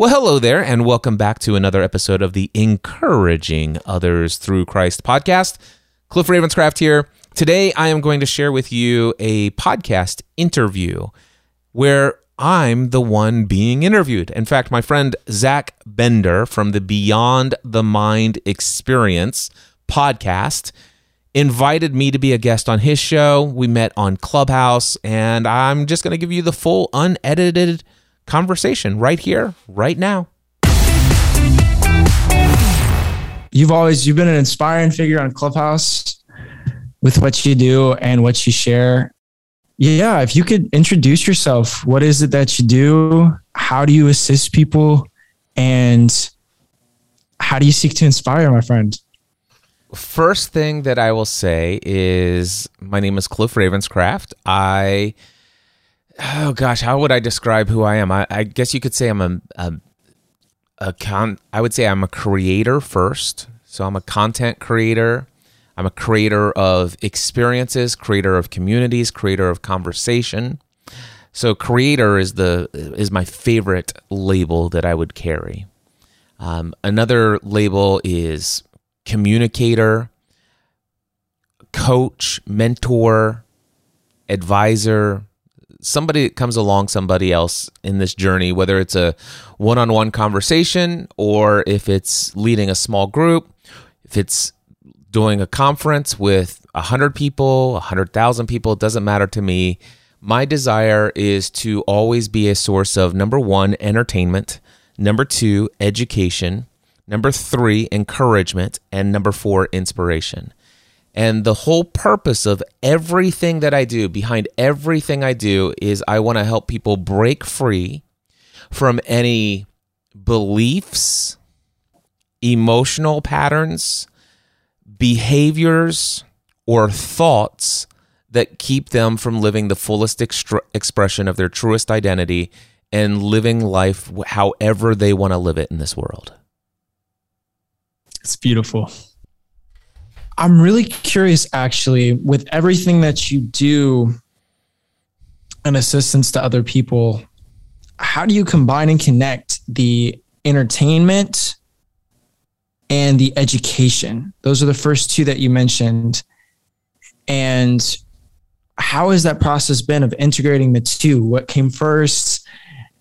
Well, hello there, and welcome back to another episode of the Encouraging Others Through Christ podcast. Cliff Ravenscraft here. Today, I am going to share with you a podcast interview where I'm the one being interviewed. In fact, my friend Zach Bender from the Beyond the Mind Experience podcast invited me to be a guest on his show. We met on Clubhouse, and I'm just going to give you the full unedited conversation right here, right now. You've always you've been an inspiring figure on Clubhouse with what you do and what you share. Yeah, if you could introduce yourself, what is it that you do? How do you assist people? And how do you seek to inspire, my friend? First thing that I will say is my name is Cliff Ravenscraft. I oh gosh, how would I describe who I am? I, I guess you could say I'm a, a, a con. I would say I'm a creator first. So I'm a content creator. I'm a creator of experiences, creator of communities, creator of conversation. So creator is the is my favorite label that I would carry. Um, another label is communicator, coach, mentor, advisor, somebody comes along somebody else in this journey, whether it's a one on one conversation or if it's leading a small group, if it's doing a conference with 100 people, 100,000 people, it doesn't matter to me. My desire is to always be a source of number one, entertainment, number two, education, number three, encouragement, and number four, inspiration. And the whole purpose of everything that I do, behind everything I do, is I want to help people break free from any beliefs, emotional patterns, behaviors, or thoughts that keep them from living the fullest extra- expression of their truest identity and living life however they want to live it in this world. It's beautiful. I'm really curious, actually, with everything that you do and assistance to other people, how do you combine and connect the entertainment and the education? Those are the first two that you mentioned. And how has that process been of integrating the two? What came first?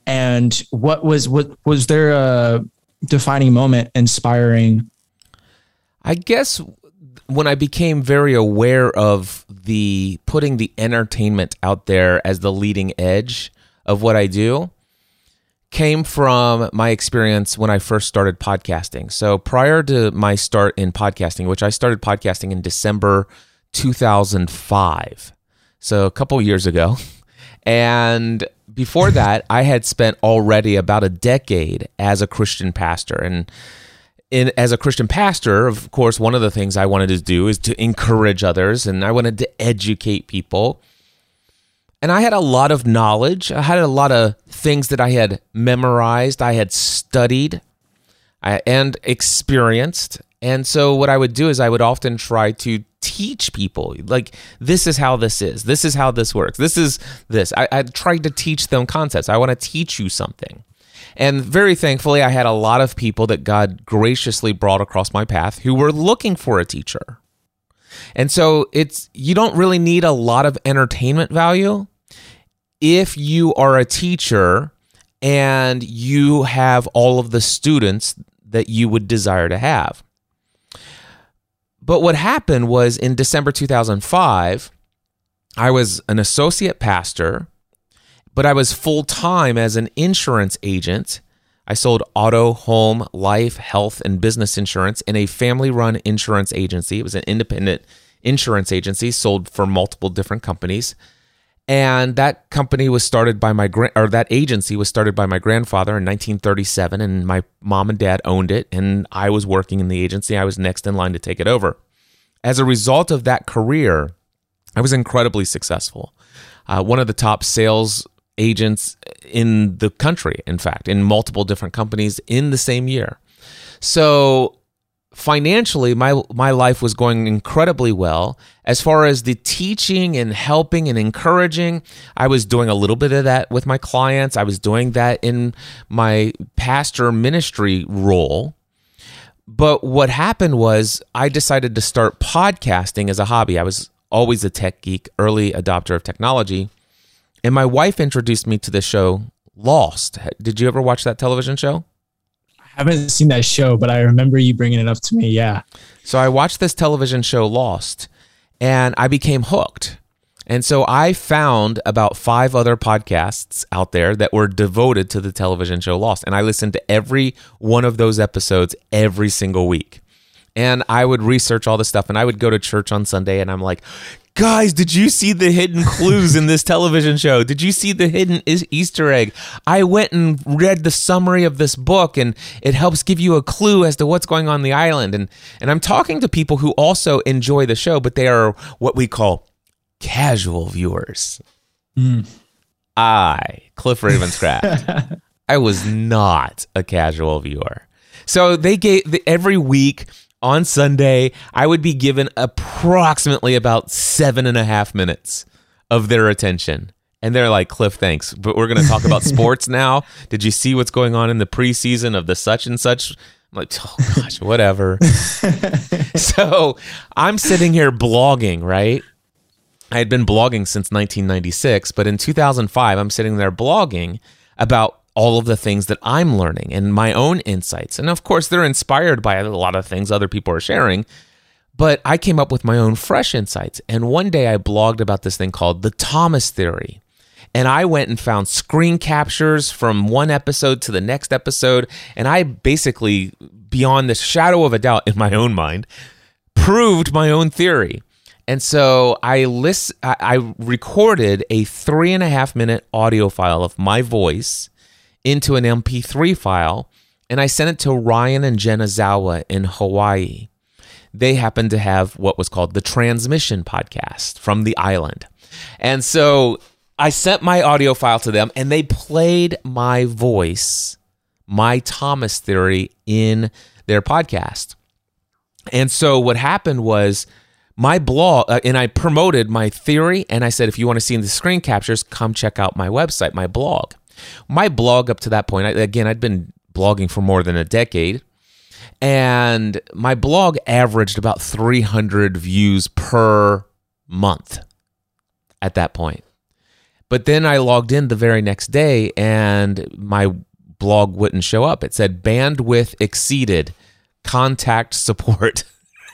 And what was what was there a defining moment inspiring? I guess when I became very aware of the putting the entertainment out there as the leading edge of what I do came from my experience when I first started podcasting. So prior to my start in podcasting, which I started podcasting in December 2005. So a couple years ago. And before that, I had spent already about a decade as a Christian pastor and in as a Christian pastor, of course, one of the things I wanted to do is to encourage others and I wanted to educate people. And I had a lot of knowledge. I had a lot of things that I had memorized, I had studied I, and experienced. And so what I would do is I would often try to teach people like this is how this is this is how this works this is this i, I tried to teach them concepts i want to teach you something and very thankfully, I had a lot of people that God graciously brought across my path who were looking for a teacher. And so it's you don't really need a lot of entertainment value if you are a teacher and you have all of the students that you would desire to have. But what happened was in December 2005, I was an associate pastor but I was full time as an insurance agent. I sold auto, home, life, health, and business insurance in a family run insurance agency. It was an independent insurance agency, sold for multiple different companies. And that company was started by my grand, or that agency was started by my grandfather in 1937, and my mom and dad owned it, and I was working in the agency. I was next in line to take it over. As a result of that career, I was incredibly successful. Uh, one of the top sales agents in the country, in fact, in multiple different companies in the same year. So financially my my life was going incredibly well. As far as the teaching and helping and encouraging i was doing a little bit of that with my clients. I was doing that in my pastor ministry role. But what happened was i decided to start podcasting as a hobby. I was always a tech geek early adopter of technology and my wife introduced me to the show lost did you ever watch that television show I haven't seen that show, but I remember you bringing it up to me. Yeah. So I watched this television show Lost and I became hooked. And so I found about five other podcasts out there that were devoted to the television show Lost. And I listened to every one of those episodes every single week. And I would research all this stuff and I would go to church on Sunday and I'm like, Guys, did you see the hidden clues in this television show? Did you see the hidden Easter egg? I went and read the summary of this book and it helps give you a clue as to what's going on the island. And and I'm talking to people who also enjoy the show, but they are what we call casual viewers. Mm. I, Cliff Ravenscraft, I was not a casual viewer. So they gave every week on Sunday, I would be given approximately about seven and a half minutes of their attention. And they're like, Cliff, thanks. But we're going to talk about sports now. Did you see what's going on in the preseason of the such and such? I'm like, oh gosh, whatever. so I'm sitting here blogging, right? I had been blogging since 1996, but in 2005, I'm sitting there blogging about all of the things that I'm learning and my own insights. And of course, they're inspired by a lot of things other people are sharing. But I came up with my own fresh insights. And one day I blogged about this thing called the Thomas Theory. And I went and found screen captures from one episode to the next episode. And I basically, beyond the shadow of a doubt in my own mind, proved my own theory. And so I list, I recorded a three and a half minute audio file of my voice into an MP3 file and I sent it to Ryan and Jen Ozawa in Hawaii. They happened to have what was called the Transmission Podcast from the island. And so I sent my audio file to them and they played my voice, my Thomas theory in their podcast. And so what happened was my blog, uh, and I promoted my theory and I said, if you want to see the screen captures, come check out my website, my blog. My blog up to that point, again, I'd been blogging for more than a decade. And my blog averaged about 300 views per month at that point. But then I logged in the very next day and my blog wouldn't show up. It said bandwidth exceeded, contact support,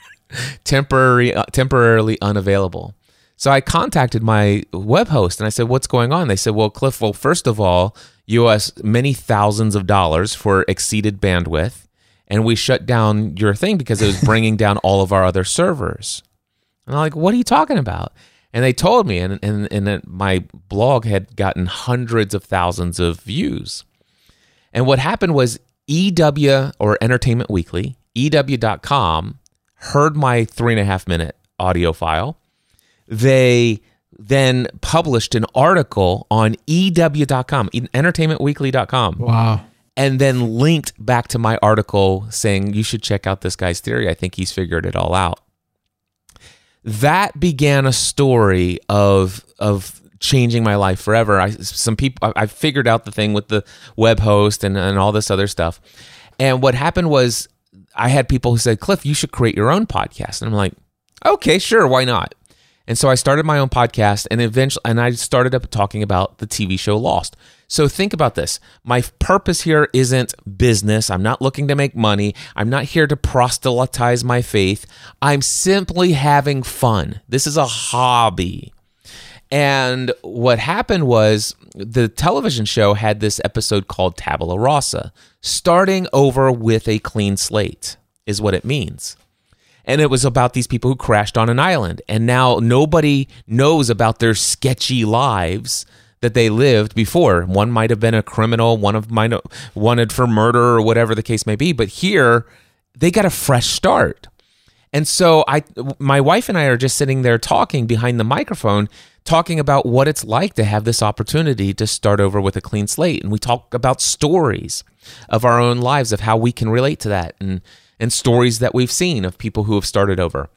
temporary, uh, temporarily unavailable. So I contacted my web host and I said, What's going on? They said, Well, Cliff, well, first of all, you owe us many thousands of dollars for exceeded bandwidth, and we shut down your thing because it was bringing down all of our other servers. And I'm like, What are you talking about? And they told me, and, and, and my blog had gotten hundreds of thousands of views. And what happened was EW or Entertainment Weekly, EW.com, heard my three and a half minute audio file they then published an article on EW.com, entertainmentweekly.com. Wow. And then linked back to my article saying, you should check out this guy's theory. I think he's figured it all out. That began a story of, of changing my life forever. I, some people, I figured out the thing with the web host and, and all this other stuff. And what happened was I had people who said, Cliff, you should create your own podcast. And I'm like, okay, sure, why not? And so I started my own podcast and eventually and I started up talking about the TV show Lost. So think about this. My purpose here isn't business. I'm not looking to make money. I'm not here to proselytize my faith. I'm simply having fun. This is a hobby. And what happened was the television show had this episode called Tabula Rasa, starting over with a clean slate, is what it means and it was about these people who crashed on an island. And now nobody knows about their sketchy lives that they lived before. One might have been a criminal one of have wanted for murder or whatever the case may be. But here they got a fresh start. And so i my wife and i are just sitting there talking behind the microphone talking about what it's like to have this opportunity to start over with a clean slate. And we talk about stories of our own lives of how we can relate to that. And and stories that we've seen of people who have started over.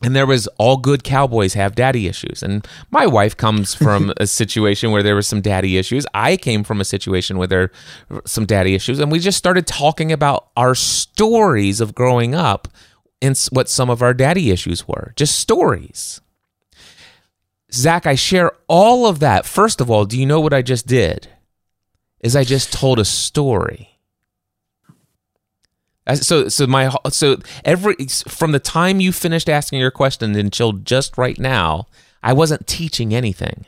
And there was all good cowboys have daddy issues. And my wife comes from a situation where there was some daddy issues. I came from a situation where there were some daddy issues. And we just started talking about our stories of growing up and what some of our daddy issues were. Just stories. Zach, I share all of that. First of all, do you know what I just did? Is I just told a story. So so my so every from the time you finished asking your question until just right now, I wasn't teaching anything.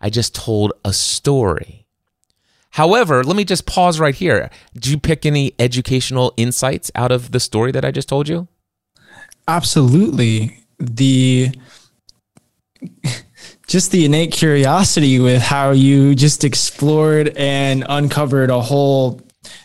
I just told a story. However, let me just pause right here. Did you pick any educational insights out of the story that I just told you? Absolutely. The just the innate curiosity with how you just explored and uncovered a whole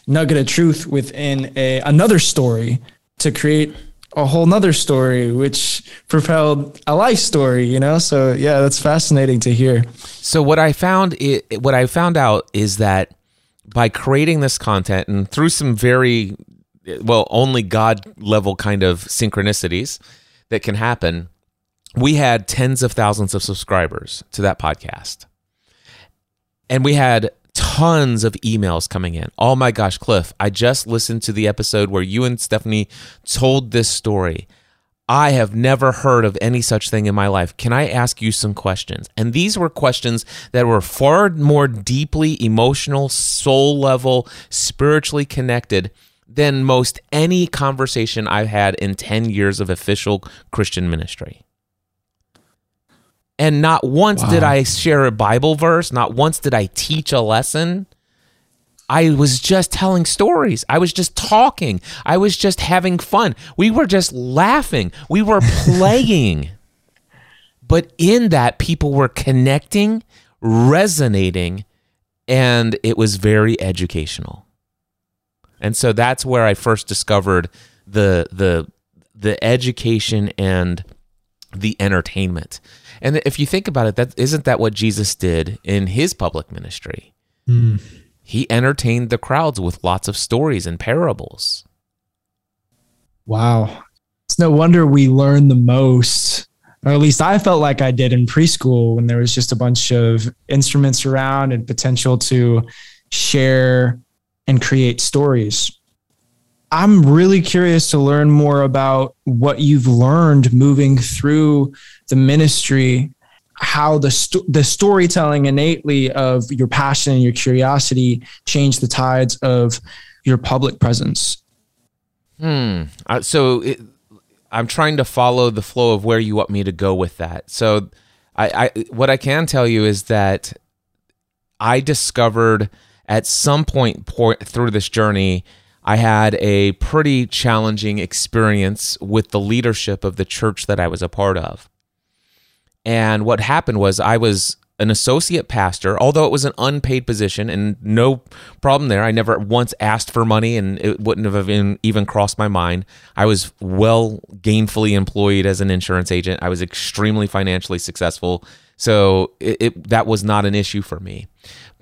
nugget of truth within a another story to create a whole nother story which propelled a life story you know? So yeah that's fascinating to hear. So what i found it, what i found out is that by creating this content and through some very well only god level kind of synchronicities that can happen we had tens of thousands of subscribers to that podcast. And we had tons of emails coming in. Oh my gosh, Cliff, I just listened to the episode where you and Stephanie told this story. I have never heard of any such thing in my life. Can I ask you some questions? And these were questions that were far more deeply emotional, soul level, spiritually connected than most any conversation I've had in 10 years of official Christian ministry. And not once wow. did I share a Bible verse, not once did I teach a lesson. I was just telling stories. I was just talking. I was just having fun. We were just laughing. We were playing. but in that, people were connecting, resonating, and it was very educational. And so that's where I first discovered the the the education and the entertainment. And if you think about it, that isn't that what Jesus did in his public ministry? Mm. He entertained the crowds with lots of stories and parables. Wow. It's no wonder we learn the most, or at least I felt like I did in preschool when there was just a bunch of instruments around and potential to share and create stories. I'm really curious to learn more about what you've learned moving through the ministry, how the the storytelling innately of your passion and your curiosity changed the tides of your public presence. Hmm. Uh, so it, I'm trying to follow the flow of where you want me to go with that. So I, I what I can tell you is that I discovered at some point through this journey I had a pretty challenging experience with the leadership of the church that I was a part of. And what happened was I was an associate pastor, although it was an unpaid position and no problem there. I never once asked for money and it wouldn't have even, even crossed my mind. I was well gainfully employed as an insurance agent. I was extremely financially successful. So it, it, that was not an issue for me.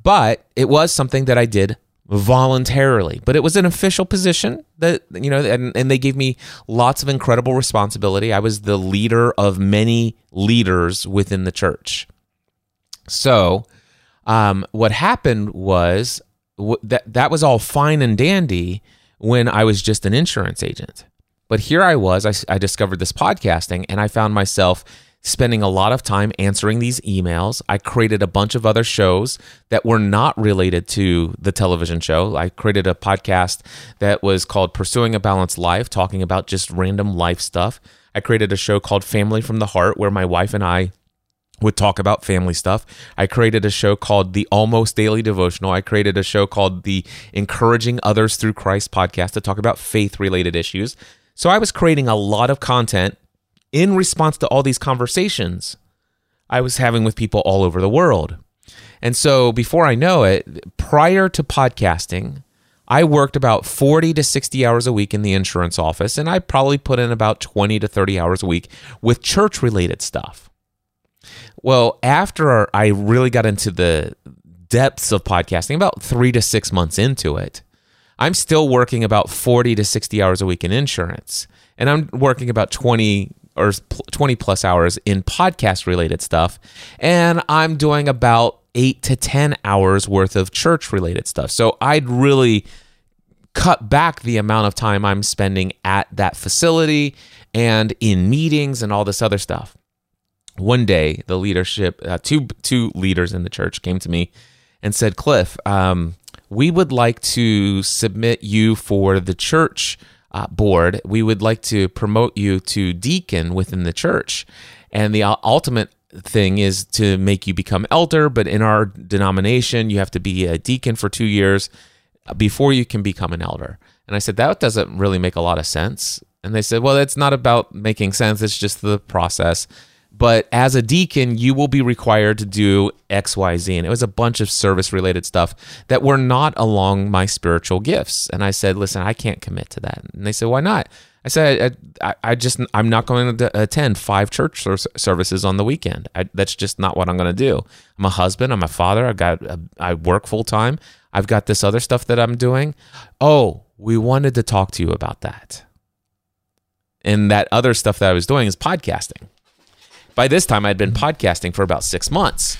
But it was something that I did voluntarily. But it was an official position that you know and, and they gave me lots of incredible responsibility. I was the leader of many leaders within the church. So um, what happened was that that was all fine and dandy when i was just an insurance agent. But here i was I, I discovered this podcasting and i found myself spending a lot of time answering these emails. I created a bunch of other shows that were not related to the television show. I created a podcast that was called Pursuing a Balanced Life, talking about just random life stuff. I created a show called Family from the Heart, where my wife and I would talk about family stuff. I created a show called The Almost Daily Devotional. I created a show called The Encouraging Others Through Christ podcast to talk about faith related issues. So I was creating a lot of content in response to all these conversations I was having with people all over the world. And so before I know it, prior to podcasting, I worked about 40 to 60 hours a week in the insurance office, and I probably put in about 20 to 30 hours a week with church related stuff. Well, after I really got into the depths of podcasting, about three to six months into it, I'm still working about 40 to 60 hours a week in insurance. And I'm working about 20 or 20 plus hours in podcast related stuff. And I'm doing about eight to 10 hours worth of church related stuff. So I'd really cut back the amount of time I'm spending at that facility and in meetings and all this other stuff. One day, the leadership, uh, two two leaders in the church, came to me and said, "Cliff, um, we would like to submit you for the church uh, board. We would like to promote you to deacon within the church, and the ultimate thing is to make you become elder. But in our denomination, you have to be a deacon for two years." before you can become an elder. And I said, that doesn't really make a lot of sense. And they said, well, it's not about making sense, it's just the process. But as a deacon, you will be required to do X, Y, Z. And it was a bunch of service related stuff that were not along my spiritual gifts. And I said, listen, I can't commit to that. And they said, why not? I said, I, I just, I'm not going to attend five church services on the weekend. I, that's just not what I'm going to do. I'm a husband. I'm a father. I got, I work full time. I've got this other stuff that I'm doing. Oh, we wanted to talk to you about that. And that other stuff that I was doing is podcasting. By this time, I'd been podcasting for about six months.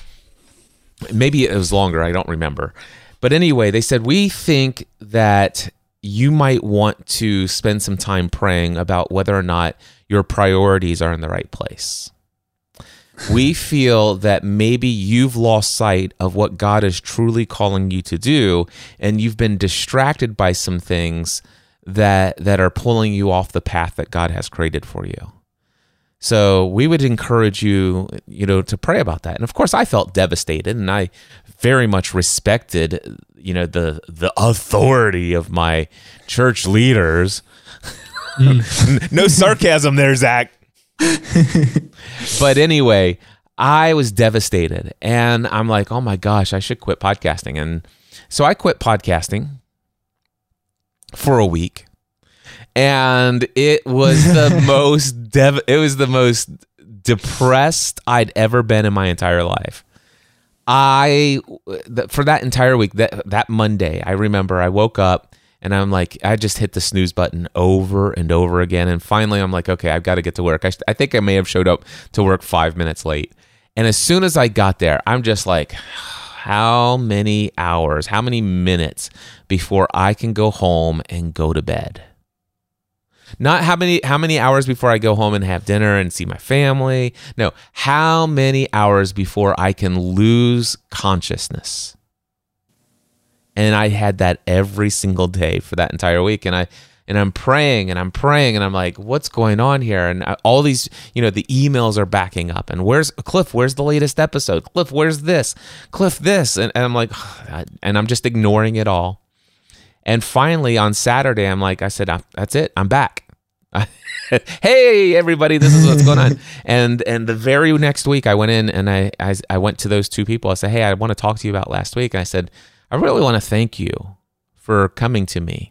Maybe it was longer. I don't remember. But anyway, they said, We think that you might want to spend some time praying about whether or not your priorities are in the right place. We feel that maybe you've lost sight of what God is truly calling you to do, and you've been distracted by some things that that are pulling you off the path that God has created for you. So we would encourage you, you know, to pray about that. And of course, I felt devastated, and I very much respected, you know, the the authority of my church leaders. Mm. no sarcasm there, Zach. but anyway, I was devastated, and I'm like, oh my gosh, I should quit podcasting. And so I quit podcasting for a week and it was the most dev- it was the most depressed I'd ever been in my entire life. I for that entire week that that Monday, I remember I woke up and I'm like I just hit the snooze button over and over again and finally I'm like okay, I've got to get to work. I, I think I may have showed up to work 5 minutes late. And as soon as I got there, I'm just like how many hours, how many minutes before I can go home and go to bed? Not how many how many hours before I go home and have dinner and see my family. No, how many hours before I can lose consciousness. And I had that every single day for that entire week and I and I'm praying and I'm praying and I'm like, what's going on here? And all these, you know, the emails are backing up. And where's Cliff? Where's the latest episode? Cliff, where's this? Cliff, this. And, and I'm like, and I'm just ignoring it all. And finally on Saturday, I'm like, I said, that's it. I'm back. hey everybody this is what's going on and and the very next week i went in and I, I i went to those two people i said hey i want to talk to you about last week and i said i really want to thank you for coming to me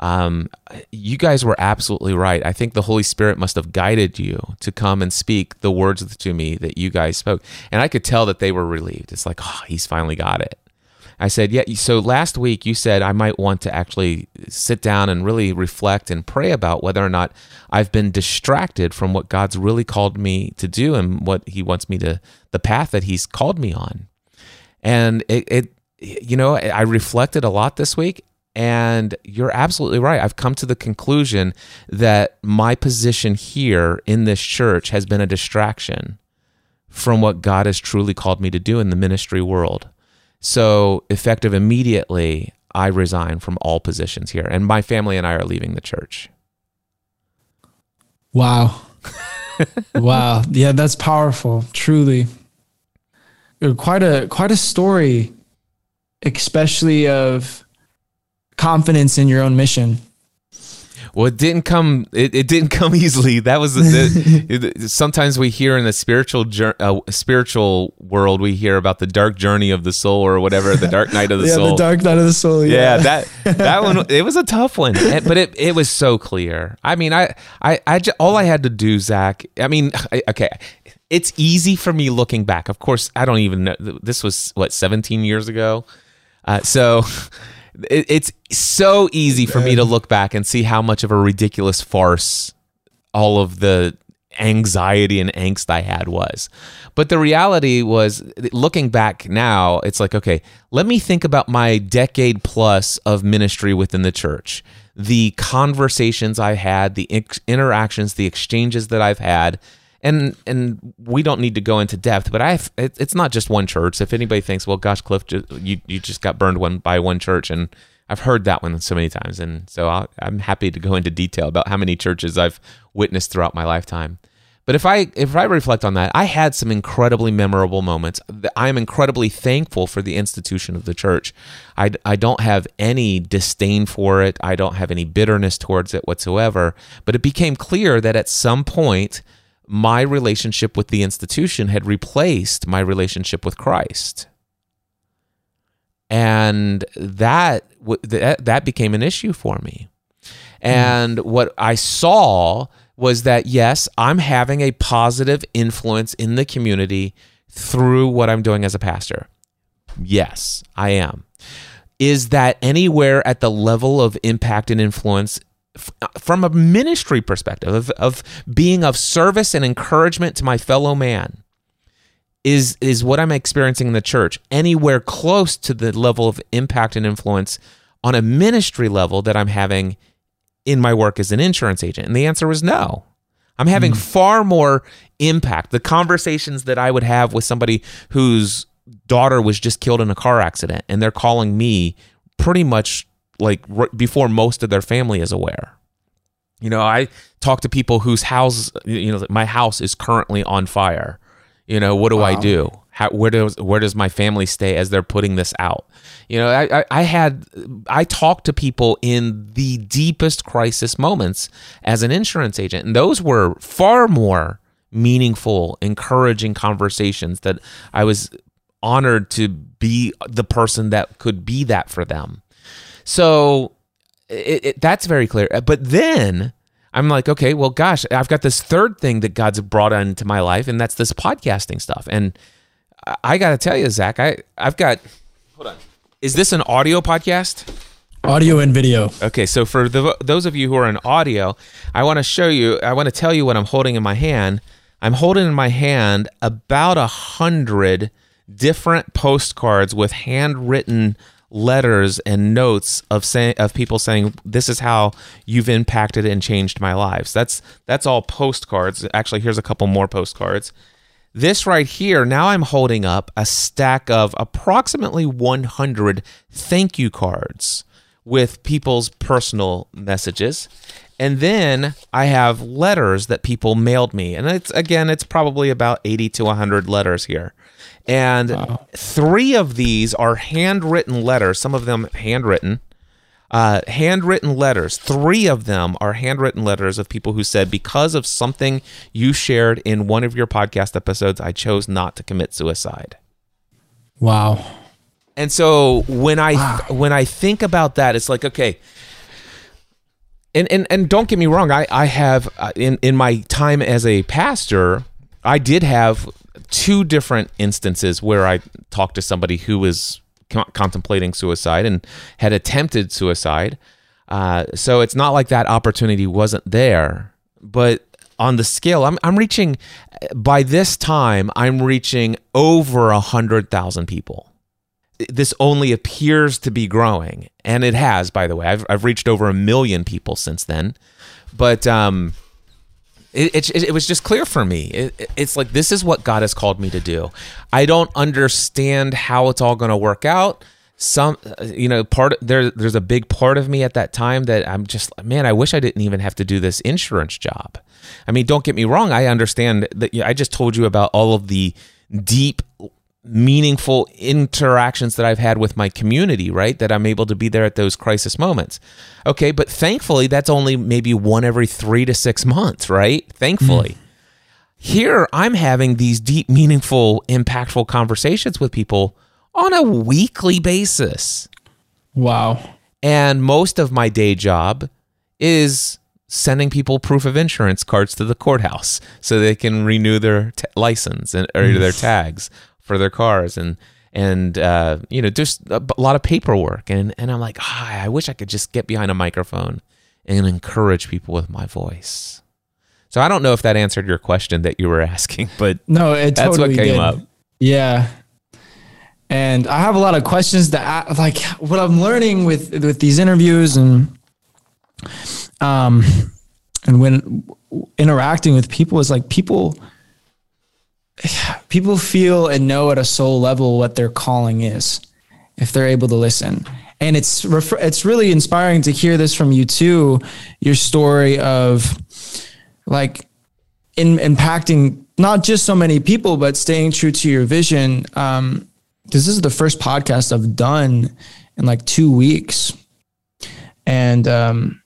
um, you guys were absolutely right. I think the Holy Spirit must have guided you to come and speak the words to me that you guys spoke. And I could tell that they were relieved. It's like, oh, he's finally got it. I said, Yeah. So last week you said I might want to actually sit down and really reflect and pray about whether or not I've been distracted from what God's really called me to do and what He wants me to, the path that He's called me on. And it, it you know, I reflected a lot this week. And you're absolutely right. I've come to the conclusion that my position here in this church has been a distraction from what God has truly called me to do in the ministry world. So, effective immediately, I resign from all positions here, and my family and I are leaving the church. Wow. wow. Yeah, that's powerful. Truly. Uh, quite a quite a story, especially of confidence in your own mission. Well, it didn't come. It, it didn't come easily. That was the, it, sometimes we hear in the spiritual uh, spiritual world we hear about the dark journey of the soul or whatever, the dark night of the yeah, soul. the dark night of the soul. Yeah. yeah, that that one. It was a tough one, but it it was so clear. I mean, I I I just, all I had to do, Zach. I mean, I, okay. It's easy for me looking back. Of course, I don't even know. This was what 17 years ago. Uh, so it, it's so easy for me to look back and see how much of a ridiculous farce all of the anxiety and angst I had was. But the reality was, looking back now, it's like, okay, let me think about my decade plus of ministry within the church, the conversations I had, the ex- interactions, the exchanges that I've had. And and we don't need to go into depth, but I it, it's not just one church. If anybody thinks, well, gosh, Cliff, you you just got burned one by one church, and I've heard that one so many times, and so i am happy to go into detail about how many churches I've witnessed throughout my lifetime. But if I if I reflect on that, I had some incredibly memorable moments. I am incredibly thankful for the institution of the church. I, I don't have any disdain for it. I don't have any bitterness towards it whatsoever. But it became clear that at some point, my relationship with the institution had replaced my relationship with Christ. And that that, became an issue for me. And mm. what I saw was that yes, I'm having a positive influence in the community through what I'm doing as a pastor. Yes, I am. Is that anywhere at the level of impact and influence from a ministry perspective of, of being of service and encouragement to my fellow man? Is is what I'm experiencing in the church anywhere close to the level of impact and influence on a ministry level that I'm having in my work as an insurance agent? And the answer was no. I'm having mm. far more impact. The conversations that I would have with somebody whose daughter was just killed in a car accident and they're calling me pretty much like r- before most of their family is aware. You know, I talk to people whose house, you know, my house is currently on fire. You know, what do wow. I do? How, where does where does my family stay as they're putting this out? You know, I, I, I had I talked to people in the deepest crisis moments as an insurance agent, and those were far more meaningful, encouraging conversations that I was honored to be the person that could be that for them. So it, it, that's very clear. Uh, but then I'm like, okay, well, gosh, I've got this third thing that God's brought into my life, and that's this podcasting stuff. And I got to tell you, Zach, I I've got. Hold on. Is this an audio podcast? Audio and video. Okay, so for the, those of you who are in audio, I want to show you. I want to tell you what I'm holding in my hand. I'm holding in my hand about a hundred different postcards with handwritten letters and notes of saying of people saying this is how you've impacted and changed my lives. That's that's all postcards. Actually, here's a couple more postcards. This right here, now I'm holding up a stack of approximately 100 thank you cards with people's personal messages. And then I have letters that people mailed me. And it's again, it's probably about 80 to 100 letters here. And wow. three of these are handwritten letters, some of them handwritten uh, handwritten letters. Three of them are handwritten letters of people who said, because of something you shared in one of your podcast episodes, I chose not to commit suicide. Wow. And so when I wow. when I think about that, it's like okay. And and and don't get me wrong, I I have uh, in in my time as a pastor, I did have two different instances where I talked to somebody who was contemplating suicide and had attempted suicide. Uh, so it's not like that opportunity wasn't there. But on the scale, I'm, I'm reaching, by this time, I'm reaching over a 100,000 people. This only appears to be growing. And it has, by the way. I've, I've reached over a million people since then. But, um, it, it, it, was just clear for me. It, it's like this is what God has called me to do. I don't understand how it's all going to work out. Some, you know, part there. There's a big part of me at that time that I'm just, man, I wish I didn't even have to do this insurance job. I mean, don't get me wrong. I understand that. You know, I just told you about all of the deep meaningful interactions that I've had with my community, right? That I'm able to be there at those crisis moments. Okay, but thankfully, that's only maybe one every three to six months, right? Thankfully. Mm. Here, I'm having these deep, meaningful, impactful conversations with people on a weekly basis. Wow. And most of my day job is sending people proof of insurance cards to the courthouse so they can renew their t- license and, or their tags for their cars and and uh, you know just a, lot of paperwork and and I'm like oh, I wish I could just get behind a microphone and encourage people with my voice. So I don't know if that answered your question that you were asking, but no, it that's totally what came did. up. Yeah. And I have a lot of questions that I, like what I'm learning with with these interviews and um and when interacting with people is like people people feel and know at a soul level what their calling is if they're able to listen. And it's it's really inspiring to hear this from you too your story of like in impacting not just so many people but staying true to your vision. Um because this is the first podcast I've done in like two weeks. And um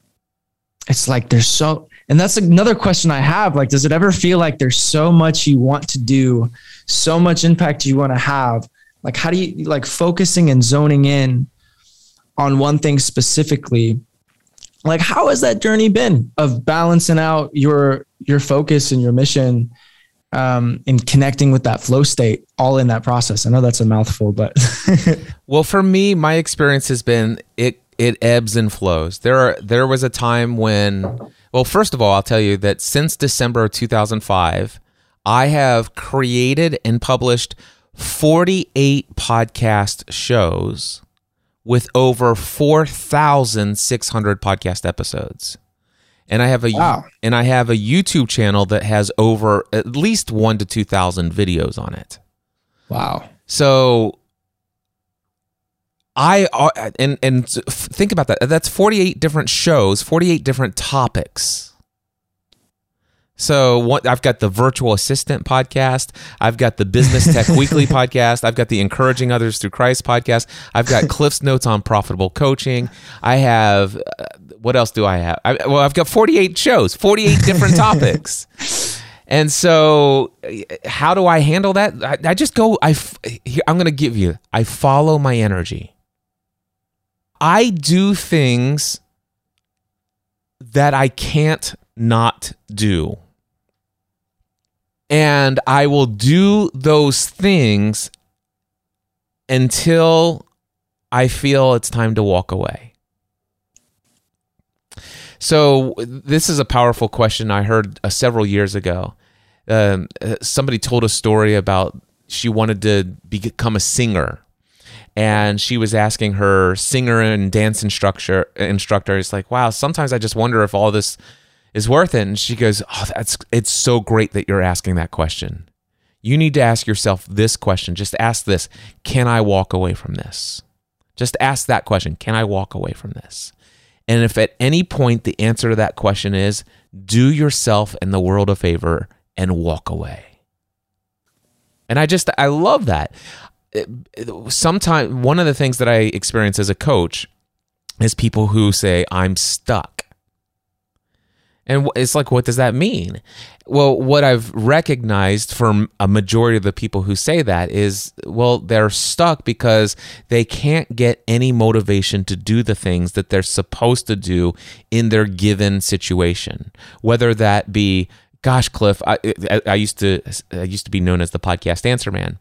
it's like there's so and that's another question I have. Like, does it ever feel like there's so much you want to do, so much impact you want to have? Like, how do you like focusing and zoning in on one thing specifically? Like, how has that journey been of balancing out your your focus and your mission um, and connecting with that flow state all in that process? I know that's a mouthful, but well, for me, my experience has been it it ebbs and flows. There are there was a time when well, first of all, I'll tell you that since December of 2005, I have created and published 48 podcast shows with over 4,600 podcast episodes. And I have a Wow. and I have a YouTube channel that has over at least 1 to 2,000 videos on it. wow. So I uh, and and think about that. That's 48 different shows, 48 different topics. So what I've got the virtual assistant podcast, I've got the business tech weekly podcast, I've got the encouraging others through Christ podcast, I've got Cliff's notes on profitable coaching. I have uh, what else do I have? I, well, I've got 48 shows, 48 different topics. And so, how do I handle that? I, I just go. I I'm going to give you. I follow my energy. I do things that I can't not do, and I will do those things until I feel it's time to walk away. So this is a powerful question I heard uh, several years ago. Um, uh, somebody told a story about she wanted to become a singer, and she was asking her singer and dance instructor instructor. It's like, wow, sometimes I just wonder if all this is worth it. And she goes, oh, that's it's so great that you're asking that question. You need to ask yourself this question. Just ask this: Can I walk away from this? Just ask that question. Can I walk away from this? And if at any point the answer to that question is do yourself and the world a favor and walk away. And I just, I love that. Sometimes, one of the things that I experience as a coach is people who say, I'm stuck. And it's like, what does that mean? Well, what I've recognized from a majority of the people who say that is, well, they're stuck because they can't get any motivation to do the things that they're supposed to do in their given situation. Whether that be, gosh, Cliff, I, I, I used to, I used to be known as the podcast answer man.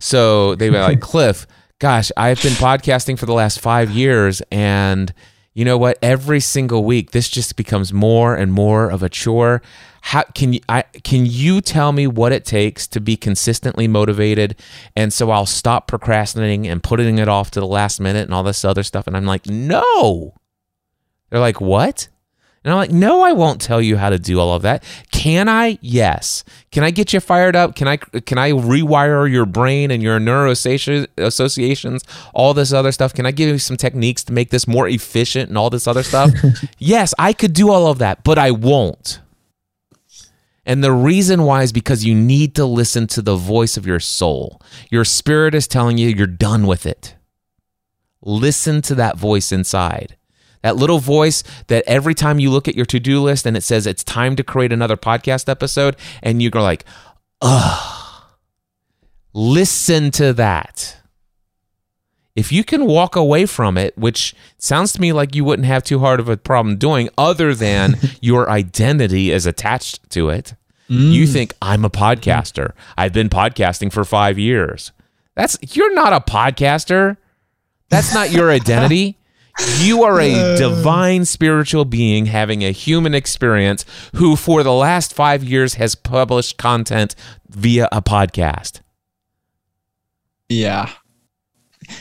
So they were like, Cliff, gosh, I've been podcasting for the last five years and you know what? Every single week this just becomes more and more of a chore. How can you I can you tell me what it takes to be consistently motivated? And so I'll stop procrastinating and putting it off to the last minute and all this other stuff. And I'm like no. They're like what and I'm like, no, I won't tell you how to do all of that. Can I? Yes. Can I get you fired up? Can I can I rewire your brain and your neuro associations, all this other stuff? Can I give you some techniques to make this more efficient and all this other stuff? yes, I could do all of that, but I won't. And the reason why is because you need to listen to the voice of your soul. Your spirit is telling you you're done with it. Listen to that voice inside. That little voice that every time you look at your to do list and it says it's time to create another podcast episode, and you're like, ugh. Listen to that. If you can walk away from it, which sounds to me like you wouldn't have too hard of a problem doing, other than your identity is attached to it, mm. you think, I'm a podcaster. I've been podcasting for five years. That's you're not a podcaster. That's not your identity. You are a uh. divine spiritual being having a human experience who, for the last five years, has published content via a podcast. Yeah.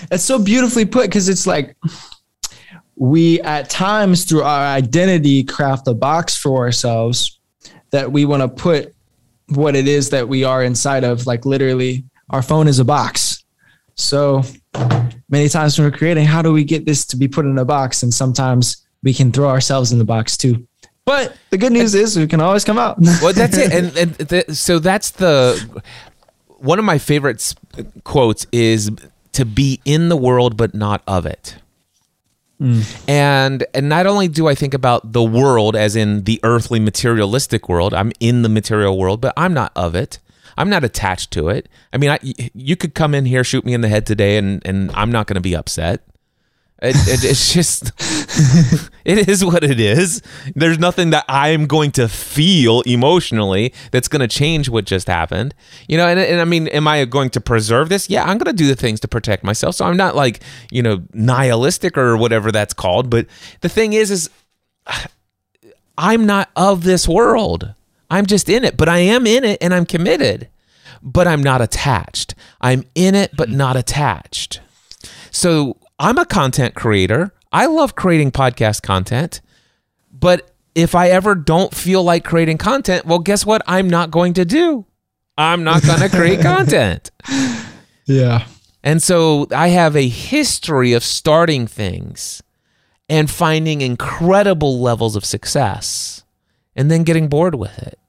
That's so beautifully put because it's like we, at times, through our identity, craft a box for ourselves that we want to put what it is that we are inside of. Like, literally, our phone is a box. So, many times when we're creating, how do we get this to be put in a box? And sometimes we can throw ourselves in the box too. But the good news is we can always come out. well, that's it. And, and the, so that's the one of my favorite quotes is to be in the world but not of it. Mm. And and not only do I think about the world as in the earthly materialistic world, I'm in the material world, but I'm not of it. I'm not attached to it. I mean, I, you could come in here, shoot me in the head today, and and I'm not going to be upset. It, it, it's just, it is what it is. There's nothing that I'm going to feel emotionally that's going to change what just happened. You know, and, and I mean, am I going to preserve this? Yeah, I'm going to do the things to protect myself. So I'm not like, you know, nihilistic or whatever that's called. But the thing is, is I'm not of this world. I'm just in it, but I am in it and I'm committed, but I'm not attached. I'm in it, but not attached. So I'm a content creator. I love creating podcast content, but if I ever don't feel like creating content, well, guess what? I'm not going to do. I'm not going to create content. Yeah. And so I have a history of starting things and finding incredible levels of success and then getting bored with it.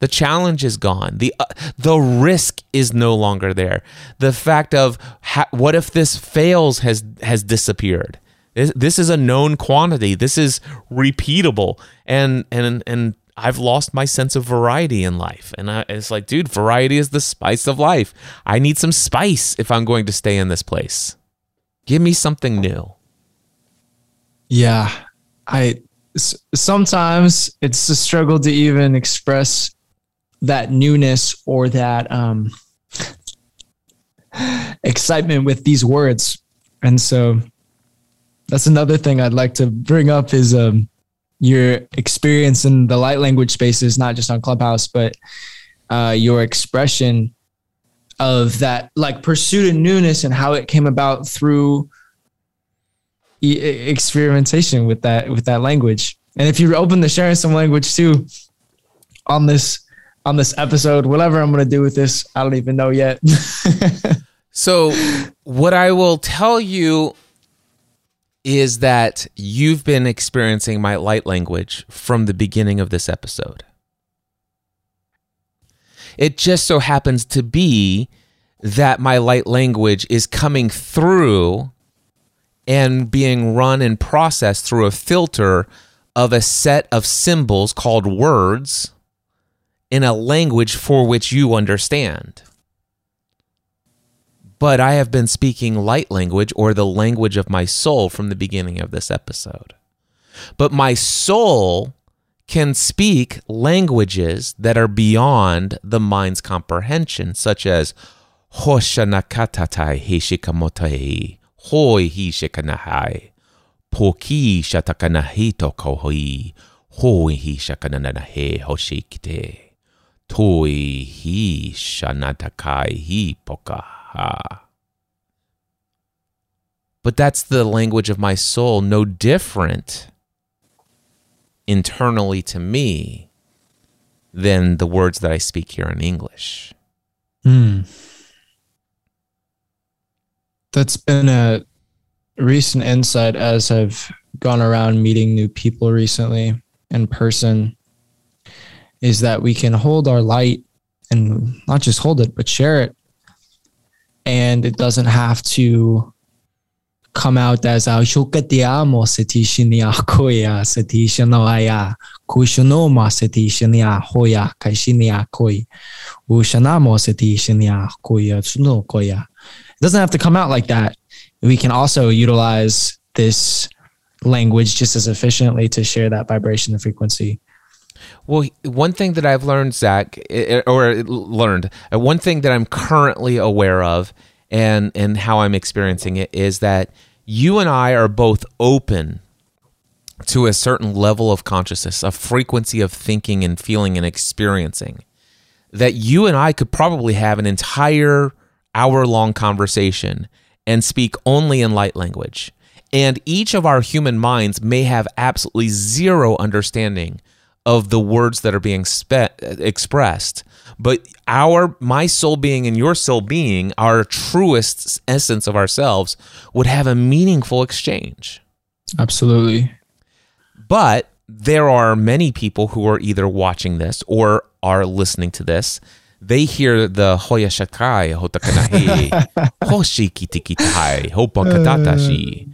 The challenge is gone. The uh, the risk is no longer there. The fact of ha- what if this fails has has disappeared. This, this is a known quantity. This is repeatable, and and and I've lost my sense of variety in life. And I, it's like, dude, variety is the spice of life. I need some spice if I'm going to stay in this place. Give me something new. Yeah, I sometimes it's a struggle to even express that newness or that um, excitement with these words. And so that's another thing I'd like to bring up is um, your experience in the light language spaces, not just on Clubhouse, but uh, your expression of that like pursuit of newness and how it came about through e- experimentation with that with that language. And if you're open to sharing some language too on this on this episode. Whatever I'm going to do with this, I don't even know yet. so, what I will tell you is that you've been experiencing my light language from the beginning of this episode. It just so happens to be that my light language is coming through and being run and processed through a filter of a set of symbols called words in a language for which you understand. But I have been speaking light language or the language of my soul from the beginning of this episode. But my soul can speak languages that are beyond the mind's comprehension, such as Hoshanakatatai Hishikamotai, Hoi Hishikanahai, Poki Shatakanahito Kohoi, Hoi Hishakananahe Hoshikite. Toi hi shanatakai hi pokaha. But that's the language of my soul, no different internally to me than the words that I speak here in English. Mm. That's been a recent insight as I've gone around meeting new people recently in person is that we can hold our light and not just hold it, but share it. And it doesn't have to come out as ah, a shukatiamo setishinia ah, koya setishanoaya ah, kushanoma setishinia hoya kaishinia koi ushanamo setishinia koya tsuno koya. It doesn't have to come out like that. We can also utilize this language just as efficiently to share that vibration and frequency Well, one thing that I've learned, Zach, or learned, uh, one thing that I'm currently aware of, and and how I'm experiencing it is that you and I are both open to a certain level of consciousness, a frequency of thinking and feeling and experiencing. That you and I could probably have an entire hour long conversation and speak only in light language. And each of our human minds may have absolutely zero understanding of the words that are being spe- expressed. But our my soul being and your soul being, our truest essence of ourselves, would have a meaningful exchange. Absolutely. But there are many people who are either watching this or are listening to this. They hear the Hoya Shakai, Hotakanahe, Hoshi Kitikitai, Hopakatatashi.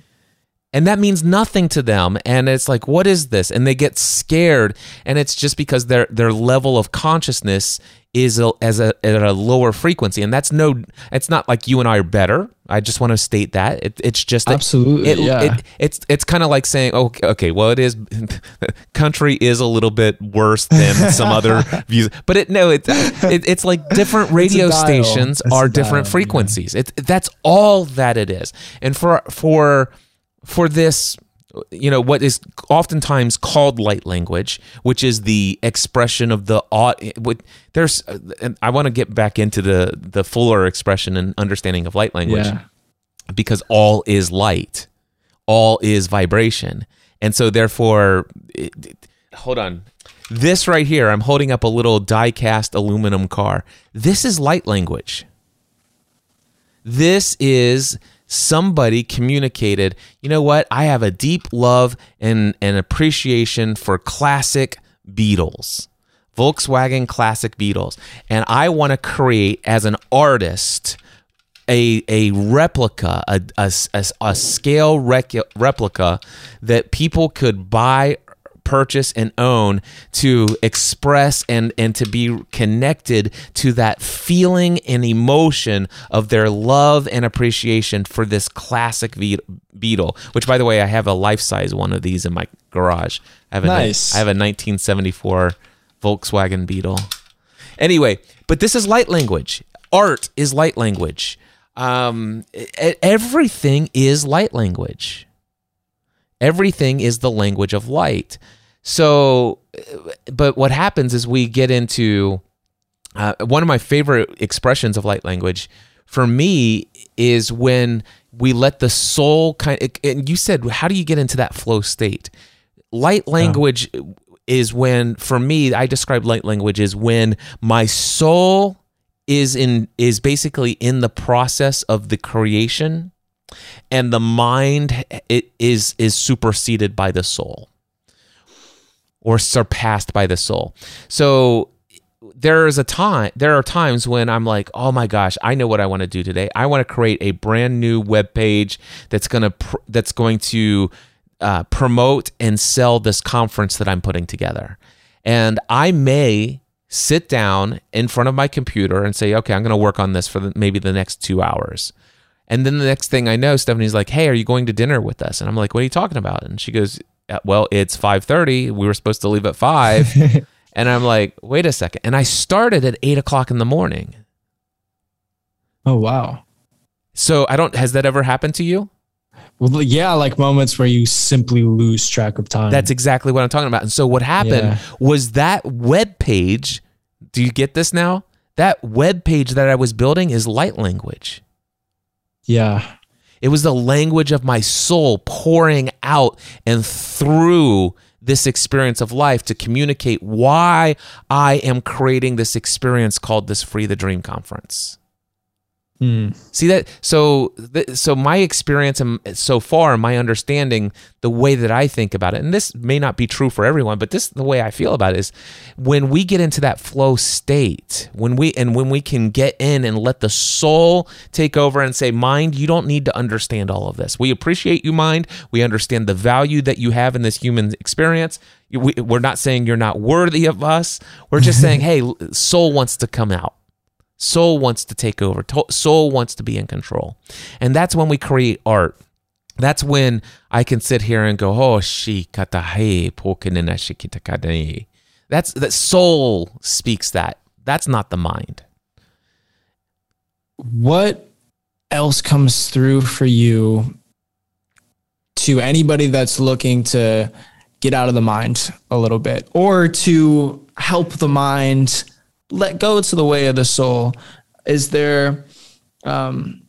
And that means nothing to them. And it's like, what is this? And they get scared. And it's just because their their level of consciousness is a, as a, at a lower frequency. And that's no, it's not like you and I are better. I just want to state that. It, it's just that Absolutely, it- yeah. it- it's it's kind of like saying, oh, okay, okay, well, it is country is a little bit worse than some other views, but it no, it, it it's like different radio stations are dial, different yeah. frequencies. It that's all that it is, and for for for this. You know what is oftentimes called light language, which is the expression of the there's. And I want to get back into the the fuller expression and understanding of light language Yeah. because all is light, all is vibration. And so, therefore, it, it- hold on. This right here, I'm holding up a little die cast aluminum car. This is light language. This is somebody communicated, you know what? I have a deep love and, and appreciation for classic Beetles, Volkswagen classic Beetles. And I want to create, as an artist, a, a replica, a, a, a, a scale rec- replica that people could buy, purchase, and own to express and, and to be connected to that feeling and emotion of their love and appreciation for this classic Beetle, which, by the way, I have a life size one of these in my garage. I have a, Nice. I have a 1974 Volkswagen Beetle. Anyway, but this is light language. Art is light language. Um, everything is light language. Everything is the language of light. So, but what happens is we get into uh, one of my favorite expressions of light language for me is when we let the soul kind and you said how do you get into that flow state? Light language is when for me i describe light language is when my soul is in is basically in the process of the creation and the mind it is is superseded by the soul or surpassed by the soul. So there is a time there are times when i'm like oh my gosh i know what i want to do today. I want to create a brand new web page that's going to pr- that's going to uh, promote and sell this conference that i'm putting together. And i may sit down in front of my computer and say okay i'm going to work on this for the, maybe the next two hours. And then the next thing i know stephanie's like hey are you going to dinner with us? And i'm like what are you talking about? And she goes "Uh, well it's 5.30 we were supposed to leave at 5 and I'm like, wait a second. And I started at eight o'clock in the morning. Oh wow. So I don't, has that ever happened to you? Well, yeah, like moments where you simply lose track of time. That's exactly what I'm talking about. And so what happened Yeah. was that web page. Do you get this now? That web page that I was building is light language. yeah. It was the language of my soul pouring out and through this experience of life to communicate why I am creating this experience called this Free the Dream conference. Hmm. See that? So, th- so my experience and so far, my understanding, the way that I think about it, and this may not be true for everyone, but this the way I feel about it is when we get into that flow state, when we and when we can get in and let the soul take over and say, mind, you don't need to understand all of this. We appreciate you, mind. We understand the value that you have in this human experience. We, we're not saying you're not worthy of us. We're just saying, hey, soul wants to come out. Soul wants to take over. Soul wants to be in control. And that's when we create art. That's when I can sit here and go, oh, shi katahe shikitakane. That's that soul speaks that. That's not the mind. What else comes through for you to anybody that's looking to get out of the mind a little bit or to help the mind let go to the way of the soul? Is there um,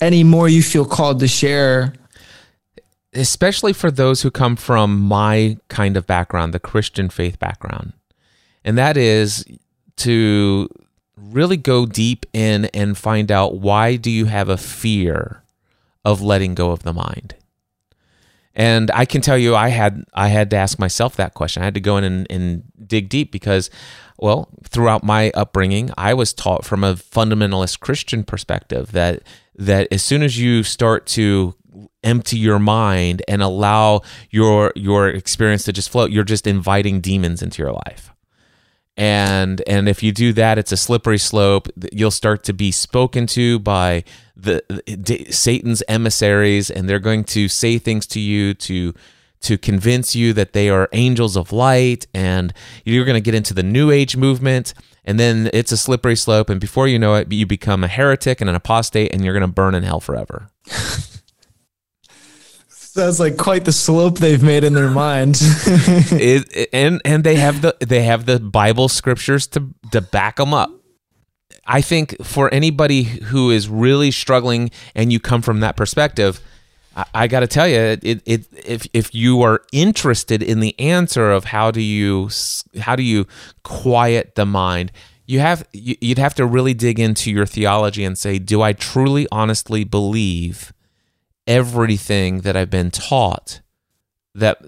any more you feel called to share? Especially for those who come from my kind of background, the Christian faith background. And that is to really go deep in and find out why do you have a fear of letting go of the mind and i can tell you i had i had to ask myself that question i had to go in and, and dig deep because well throughout my upbringing i was taught from a fundamentalist christian perspective that that as soon as you start to empty your mind and allow your your experience to just float you're just inviting demons into your life. And and if you do that it's a slippery slope. You'll start to be spoken to by the, the Satan's emissaries and they're going to say things to you to to convince you that they are angels of light and you're going to get into the new age movement and then it's a slippery slope and before you know it you become a heretic and an apostate and you're going to burn in hell forever Sounds like quite the slope they've made in their mind. it, and and they have the they have the Bible scriptures to to back them up. I think for anybody who is really struggling and you come from that perspective, I, got to tell you, it, it if if you are interested in the answer of how do you how do you quiet the mind, you have you'd have to really dig into your theology and say, do I truly honestly believe? everything that I've been taught that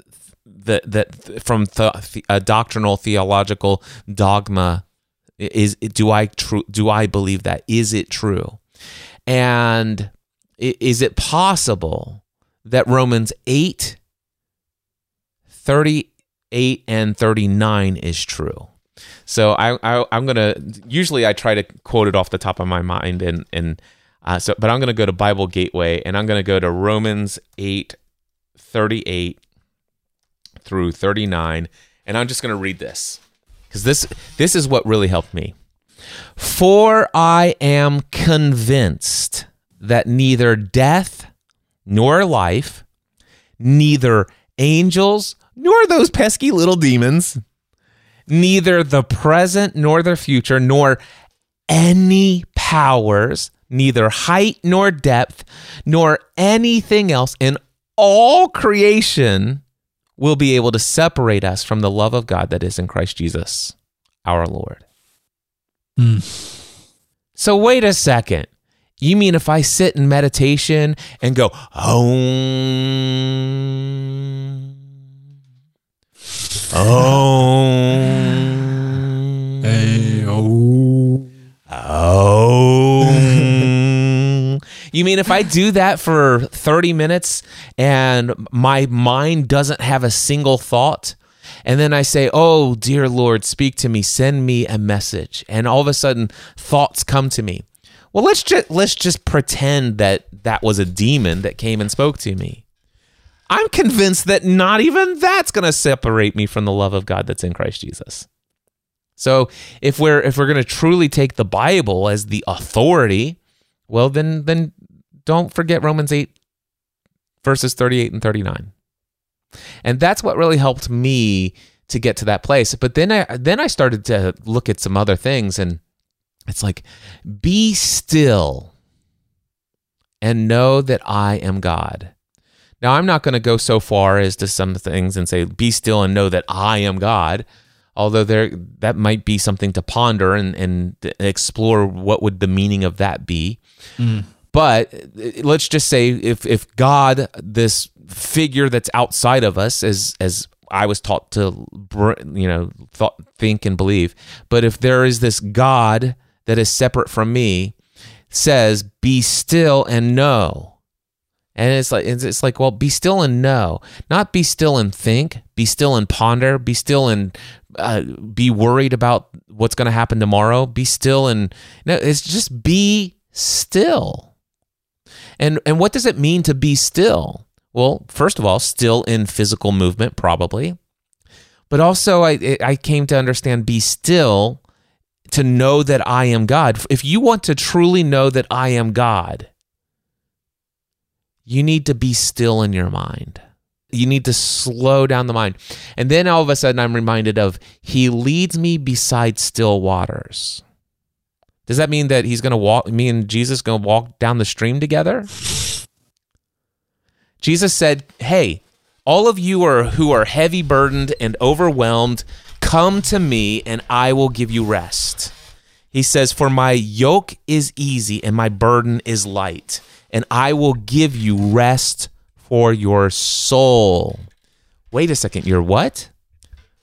that that from th- a doctrinal theological dogma is do I true do I believe that is it true and is it possible that Romans 8 38 and 39 is true so I, I am gonna usually I try to quote it off the top of my mind and and uh, so, but I'm to go to Bible Gateway and I'm to go to Romans 8 38 through 39. And I'm just to read this because this, this is what really helped me. For I am convinced that neither death nor life, neither angels nor those pesky little demons, neither the present nor the future, nor any powers, neither height nor depth, nor anything else in all creation will be able to separate us from the love of God that is in Christ Jesus, our Lord. Mm. So, wait a second. You mean if I sit in meditation and go, oh, oh, hey, oh, oh. You mean if I do that for 30 minutes and my mind doesn't have a single thought? And then I say, Oh, dear Lord, speak to me, send me a message. And all of a sudden, thoughts come to me. Well, let's just let's just pretend that that was a demon that came and spoke to me. I'm convinced that not even that's going to separate me from the love of God that's in Christ Jesus. So, if we're if we're going to truly take the Bible as the authority, well then then don't forget Romans 8, verses 38 and 39. And that's what really helped me to get to that place. But then I then I started to look at some other things and it's like be still and know that I am God. Now I'm not going to go so far as to some things and say be still and know that I am God, although there that might be something to ponder and and explore what would the meaning of that be. Mm. But let's just say if if God, this figure that's outside of us, as as I was taught to, you know, thought, think and believe, but if there is this God that is separate from me, says, "Be still and know." And it's like it's like well, be still and know, not be still and think, be still and ponder, be still and uh, be worried about what's going to happen tomorrow. Be still and no, it's just be still. And and what does it mean to be still? Well, first of all, still in physical movement probably. But also, I, I came to understand be still to know that I am God. If you want to truly know that I am God, you need to be still in your mind. You need to slow down the mind. And then all of a sudden, I'm reminded of He leads me beside still waters. Does that mean that He's going to walk, me and Jesus going to walk down the stream together? Jesus said, Hey, all of you are who are heavy burdened and overwhelmed, come to me and I will give you rest. He says, For my yoke is easy and my burden is light, and I will give you rest for your soul. Wait a second, you're what?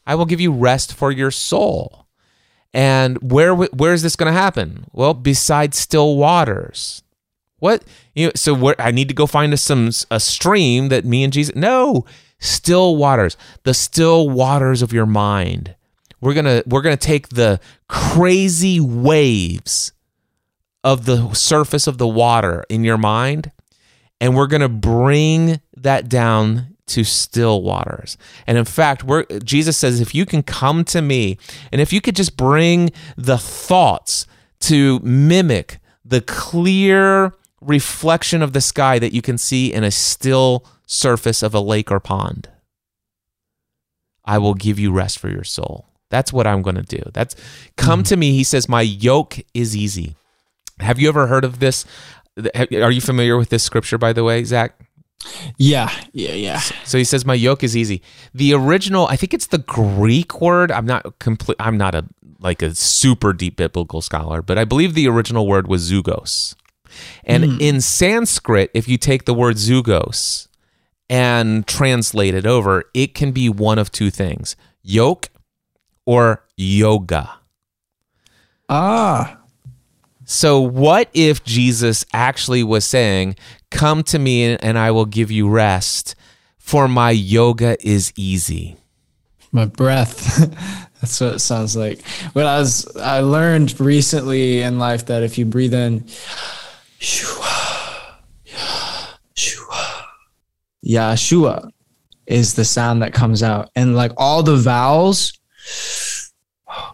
I will give you rest for your soul. And where where is this going to happen? Well, beside still waters. What you know, so where I need to go find a, some a stream that me and Jesus No, still waters. The still waters of your mind. We're going to we're to take the crazy waves of the surface of the water in your mind and we're going to bring that down to still waters. And in fact, Jesus says, if you can come to me, and if you could just bring the thoughts to mimic the clear reflection of the sky that you can see in a still surface of a lake or pond, I will give you rest for your soul. That's what I'm going to do. That's come mm-hmm. to me. He says, My yoke is easy. Have you ever heard of this? Are you familiar with this scripture, by the way, Zach? Yeah, yeah, yeah. So he says, "My yoke is easy." The original, I think it's the Greek word. I'm not complete. I'm not a like a super deep biblical scholar, but I believe the original word was zugos. And mm. in Sanskrit, if you take the word zugos and translate it over, it can be one of two things: yoke or yoga. Ah. So, what if Jesus actually was saying, Come to me and I will give you rest, for my yoga is easy? My breath. That's what it sounds like. But I was I learned recently in life that if you breathe in Yeshua is the sound that comes out. And like all the vowels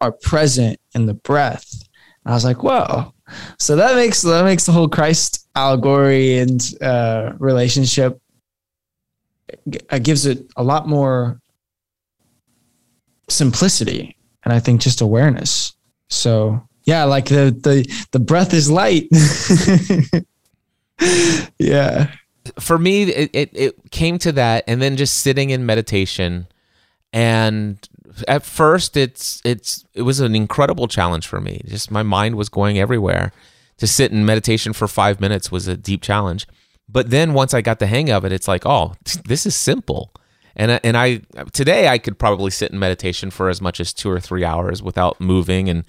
are present in the breath. I was like, whoa. So that makes that makes the whole Christ allegory and uh, relationship uh, gives it a lot more simplicity and I think just awareness. So yeah, like the the the breath is light. yeah. For me, it, it it came to that, and then just sitting in meditation and at first it's it's it was an incredible challenge for me. Just my mind was going everywhere. To sit in meditation for 5 minutes was a deep challenge. But then once I got the hang of it, it's like, "Oh, this is simple." And and I today I could probably sit in meditation for as much as 2 or 3 hours without moving and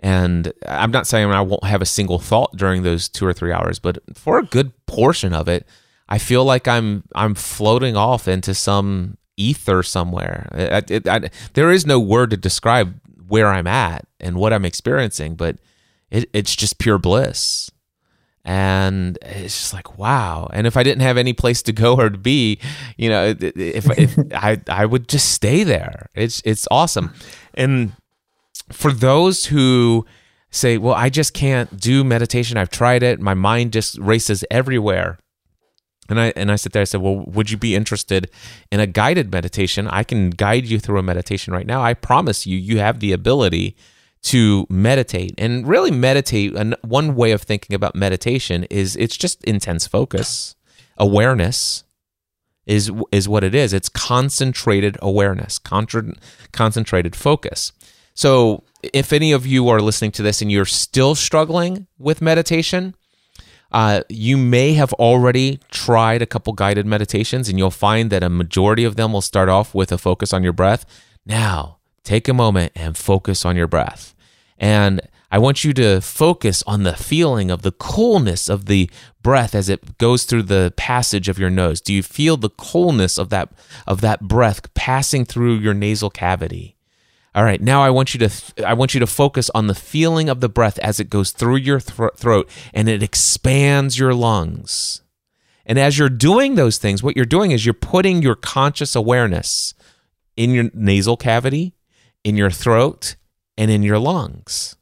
and I'm not saying I won't have a single thought during those 2 or 3 hours, but for a good portion of it, I feel like I'm I'm floating off into some ether somewhere. It, it, I, there is no word to describe where I'm at and what I'm experiencing, but it, it's just pure bliss. And it's just like wow. And if I didn't have any place to go or to be, you know, if, if I I would just stay there. It's it's awesome. And for those who say, "Well, I just can't do meditation. I've tried it. My mind just races everywhere." And I and I sit there. I said, "Well, would you be interested in a guided meditation? I can guide you through a meditation right now. I promise you, you have the ability to meditate. And really, meditate. And one way of thinking about meditation is it's just intense focus, awareness is is what it is. It's concentrated awareness, contra- concentrated focus. So, if any of you are listening to this and you're still struggling with meditation." Uh, you may have already tried a couple guided meditations, and you'll find that a majority of them will start off with a focus on your breath. Now, take a moment and focus on your breath. And I want you to focus on the feeling of the coolness of the breath as it goes through the passage of your nose. Do you feel the coolness of that of that breath passing through your nasal cavity? All right, now I want you to th- I want you to focus on the feeling of the breath as it goes through your throat and it expands your lungs. And as you're doing those things, what you're doing is you're putting your conscious awareness in your nasal cavity, in your throat, and in your lungs.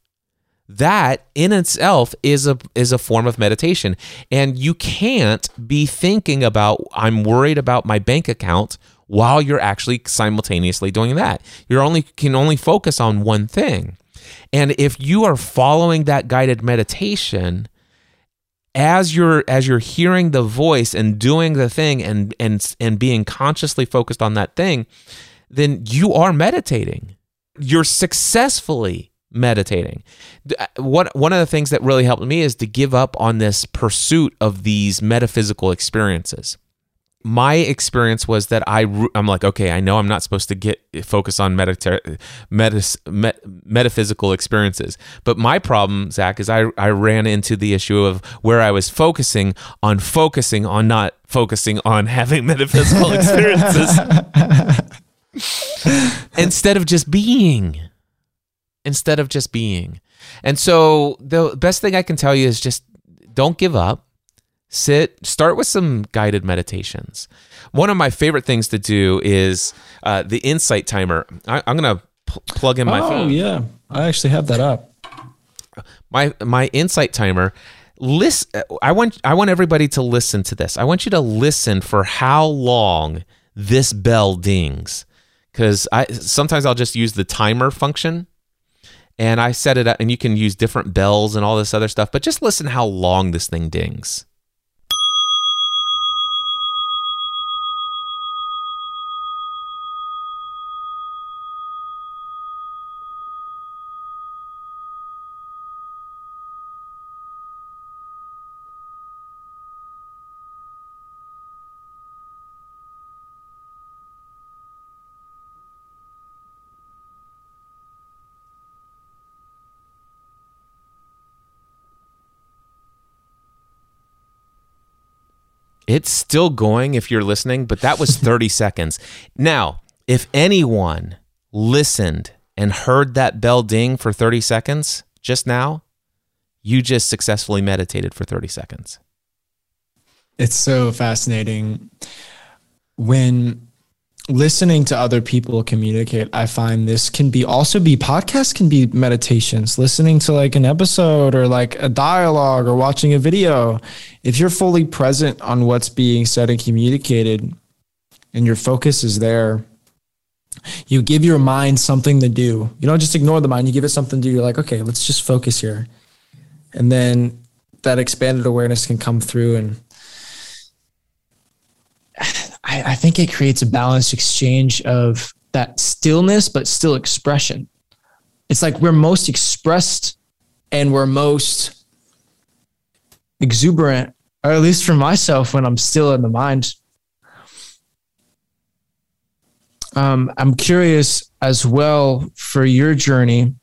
That in itself is a is a form of meditation. And you can't be thinking about I'm worried about my bank account while you're actually simultaneously doing that. You're only can only focus on one thing. And if you are following that guided meditation, as you're as you're hearing the voice and doing the thing and and and being consciously focused on that thing, then you are meditating. You're successfully meditating. Uh, what one of the things that really helped me is to give up on this pursuit of these metaphysical experiences my experience was that I I'm like okay I know I'm not supposed to get focus on medita- metas, met, metaphysical experiences. But my problem Zach is I I ran into the issue of where I was focusing on focusing on not focusing on having metaphysical experiences. Instead of just being. Instead of just being. And so the best thing I can tell you is just don't give up sit start with some guided meditations. One of my favorite things to do is uh, the insight timer. I, am gonna pl- plug in my phone. oh, phone. yeah. I actually have that up my my insight timer list i want i want everybody to listen to this. I want you to listen for how long this bell dings. Because i sometimes i'll just use the timer function and i set it up and you can use different bells and all this other stuff but just listen how long this thing dings It's still going if you're listening, but that was 30 seconds. Now, if anyone listened and heard that bell ding for 30 seconds just now, you just successfully meditated for 30 seconds. It's so fascinating when listening to other people communicate i find this can be also be podcasts can be meditations listening to like an episode or like a dialogue or watching a video. If you're fully present on what's being said and communicated and your focus is there you give your mind something to do. You don't just ignore the mind you give it something to do. You're like okay let's just focus here. And then that expanded awareness can come through and I, I think it creates a balanced exchange of that stillness, but still expression. It's like we're most expressed and we're most exuberant, or at least for myself, when I'm still in the mind. Um, I'm curious as well for your journey.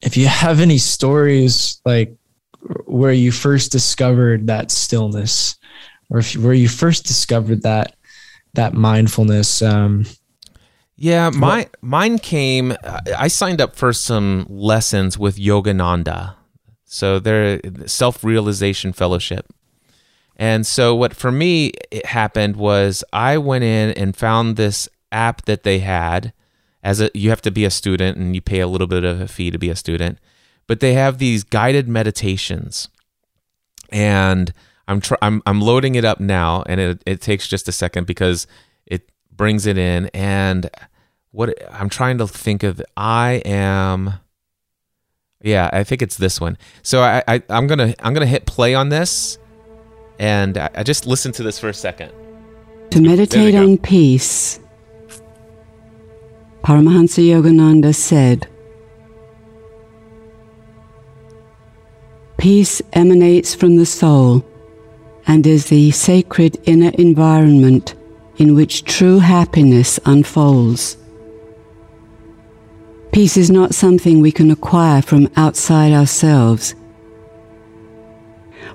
If you have any stories like where you first discovered that stillness, or if where you first discovered that that mindfulness um, yeah my mine came i signed up for some lessons with yogananda. So they're self-realization fellowship. And so what for me it happened was i went in and found this app that they had as a you have to be a student and you pay a little bit of a fee to be a student but they have these guided meditations. And I'm tr- I'm I'm loading it up now, and it it takes just a second because it brings it in. And what I'm trying to think of, I am. Yeah, I think it's this one. So I, I I'm gonna I'm gonna hit play on this, and I, I just listen to this for a second. To meditate on peace, Paramahansa Yogananda said. Peace emanates from the soul and is the sacred inner environment in which true happiness unfolds. Peace is not something we can acquire from outside ourselves.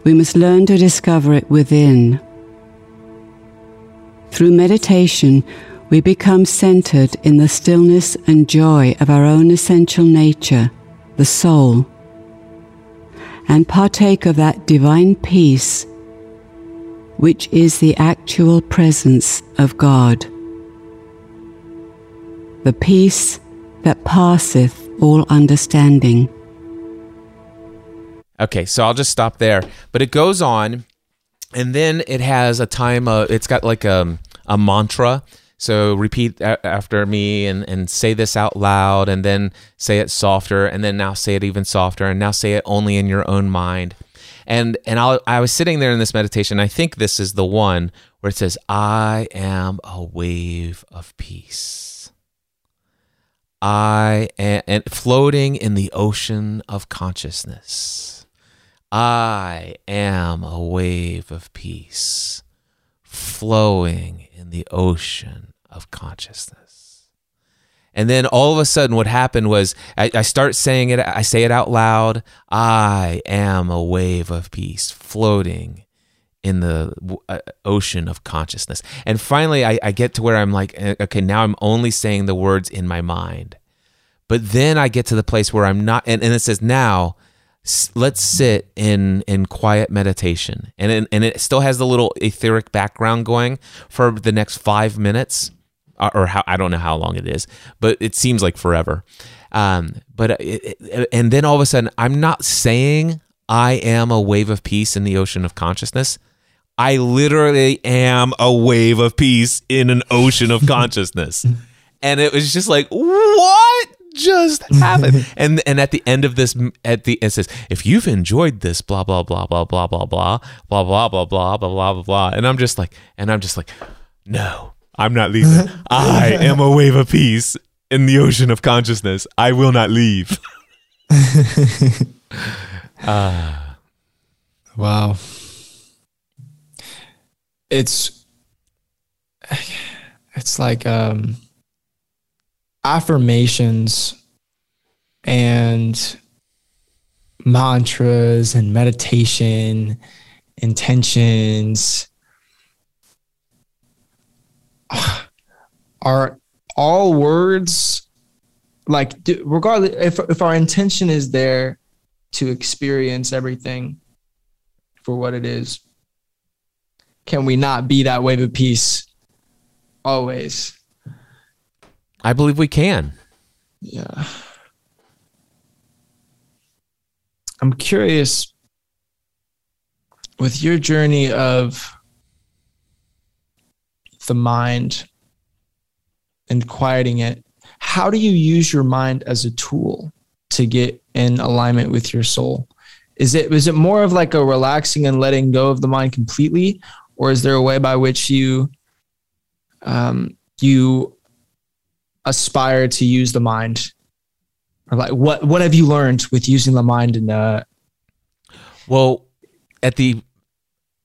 We must learn to discover it within. Through meditation, we become centered in the stillness and joy of our own essential nature, the soul, and partake of that divine peace which is the actual presence of God. the peace that passeth all understanding. Okay, so I'll just stop there. But it goes on, and then it has a time. Uh, it's got like a a mantra. So repeat after me and, and say this out loud, and then say it softer, and then now say it even softer, and now say it only in your own mind. And and I I was sitting there in this meditation. I think this is the one where it says, "I am a wave of peace." I am and floating in the ocean of consciousness. I am a wave of peace flowing in the ocean of consciousness. And then all of a sudden, what happened was I, I, start saying it, I say it out loud I am a wave of peace floating in the uh, ocean of consciousness. And finally, I, I get to where I'm like, eh, okay, now I'm only saying the words in my mind. But then I get to the place where I'm not, and, and it says, now let's sit in in quiet meditation and and it still has the little etheric background going for the next five minutes or how I don't know how long it is but it seems like forever um, but it, it, and then all of a sudden I'm not saying I am a wave of peace in the ocean of consciousness I literally am a wave of peace in an ocean of consciousness and it was just like what just happened? and and at the end of this, at the it says, if you've enjoyed this, blah blah blah blah blah blah blah blah blah blah blah blah blah blah blah. And I'm just like, and I'm just like, no, I'm not leaving. I am a wave of peace in the ocean of consciousness. I will not leave. uh, wow. It's it's like um affirmations and mantras and meditation intentions are all words like regardless if if our intention is there to experience everything for what it is can we not be that wave of peace always I believe we can. Yeah. I'm curious with your journey of the mind and quieting it, how do you use your mind as a tool to get in alignment with your soul? Is it is it more of like a relaxing and letting go of the mind completely, or is there a way by which you um, you aspire to use the mind or like what what have you learned with using the mind in uh well at the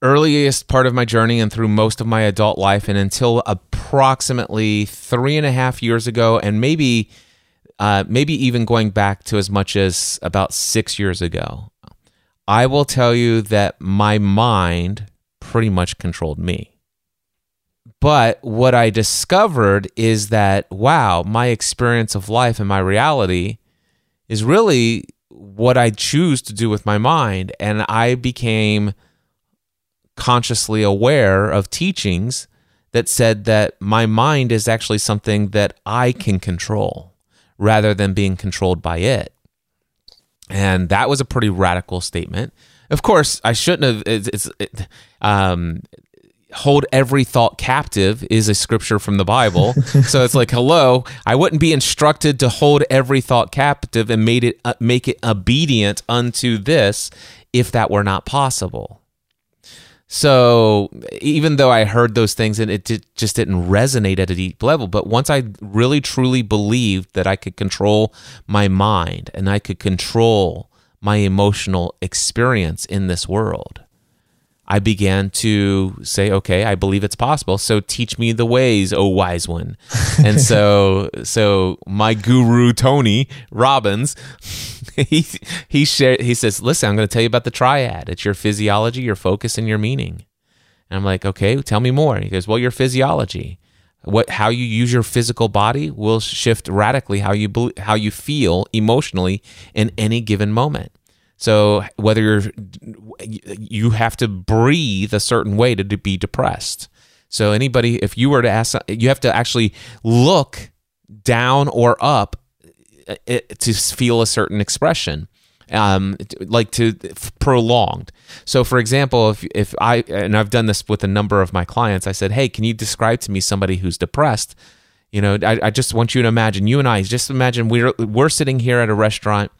earliest part of my journey and through most of my adult life and until approximately three and a half years ago and maybe uh, maybe even going back to as much as about six years ago i will tell you that my mind pretty much controlled me but what I discovered is that, wow, my experience of life and my reality is really what I choose to do with my mind. And I became consciously aware of teachings that said that my mind is actually something that I can control rather than being controlled by it. And that was a pretty radical statement. Of course, I shouldn't have. It's, it's it, um, hold every thought captive is a scripture from the Bible. so it's like, hello, I wouldn't be instructed to hold every thought captive and made it uh, make it obedient unto this if that were not possible. So even though I heard those things and it did, just didn't resonate at a deep level, but once I really truly believed that I could control my mind and I could control my emotional experience in this world, I began to say, okay, I believe it's possible. So teach me the ways, oh wise one. and so, so my guru Tony Robbins, he he shared. He says, listen, I'm going to tell you about the triad. It's your physiology, your focus, and your meaning. And I'm like, okay, tell me more. He goes, well, your physiology, what how you use your physical body will shift radically how you how you feel emotionally in any given moment. So whether you're you have to breathe a certain way to be depressed. So anybody if you were to ask you have to actually look down or up uh, to feel a certain expression um, like to prolonged. So, for example, if if I and I've done this with a number of my clients, I said, "Hey, can you describe to me somebody who's depressed?" You know, I, I just want you to imagine you and I. Just imagine we're we're sitting here at a restaurant.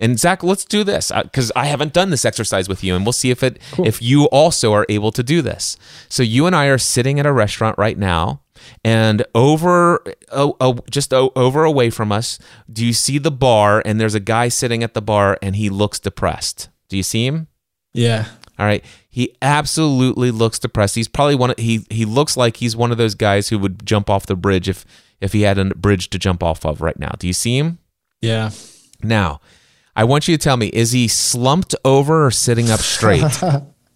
And Zach, let's do this because I haven't done this exercise with you, and we'll see if it cool. if you also are able to do this. So you and I are sitting at a restaurant right now, and over uh, uh, just uh, over away from us do you see the bar and there's a guy sitting at the bar and he looks depressed. Do you see him? Yeah. All right. He absolutely looks depressed. He's probably one of, he he looks like he's one of those guys who would jump off the bridge if if he had a bridge to jump off of right now. Do you see him? Yeah. Now i want you to tell me is he slumped over or sitting up straight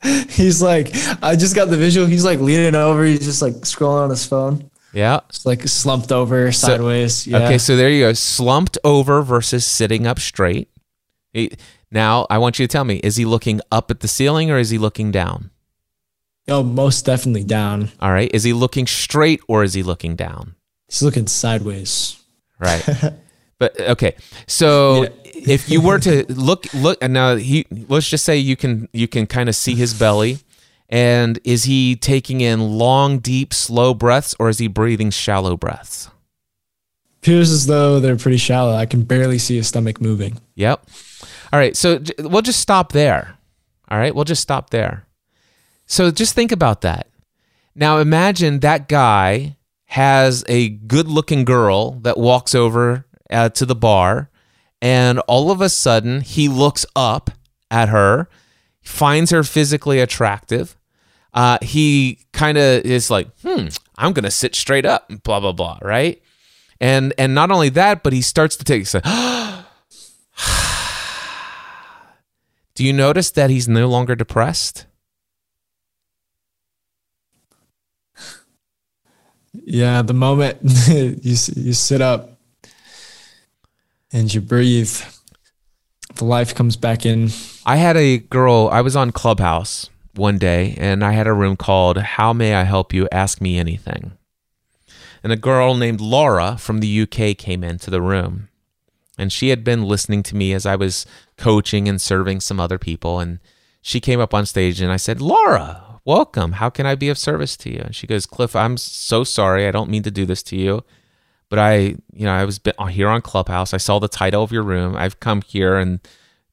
he's like, I just got the visual. He's like leaning over. He's just like scrolling on his phone. Yeah. It's like slumped over sideways. So, yeah. Okay, so there you go. Slumped over versus sitting up straight. He, now, I want you to tell me is he looking up at the ceiling or is he looking down? Oh, most definitely down. All right. Is he looking straight or is he looking down? He's looking sideways. Right. but okay. So yeah. if you were to look look and now he let's just say you can you can kind of see his belly. And is he taking in long deep slow breaths or is he breathing shallow breaths? Appears as though they're pretty shallow. I can barely see his stomach moving. Yep. All right. So we'll just stop there. All right? We'll just stop there. So just think about that. Now imagine that guy has a good looking girl that walks over uh, to the bar and all of a sudden, he looks up at her, finds her physically attractive. Uh, he kind of is like, hmm, I'm to sit straight up, blah, blah, blah, right? And and not only that, but he starts to take. So, Do you notice that he's no longer depressed? Yeah, the moment you you sit up, and you breathe, the life comes back in. I had a girl, I was on Clubhouse one day and I had a room called How May I Help You? Ask Me Anything. And a girl named Laura from the UK came into the room. And she had been listening to me as I was coaching and serving some other people. And she came up on stage and I said, Laura, welcome. How can I be of service to you? And she goes, Cliff, I'm so sorry. I don't mean to do this to you but I, you know, I was here on Clubhouse. I saw the title of your room. I've come here, and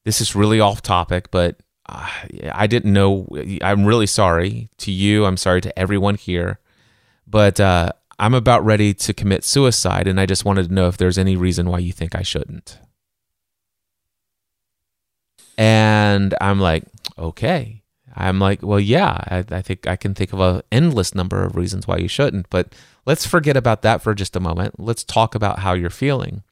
this is really off topic, but uh, I didn't know. I'm really sorry to you. I'm sorry to everyone here, but uh, I'm about ready to commit suicide, and I just wanted to know if there's any reason why you think I shouldn't. And I'm like, okay. I'm like, well, yeah, I, I think I can think of an endless number of reasons why you shouldn't, but let's forget about that for just a moment. Let's talk about how you're feeling.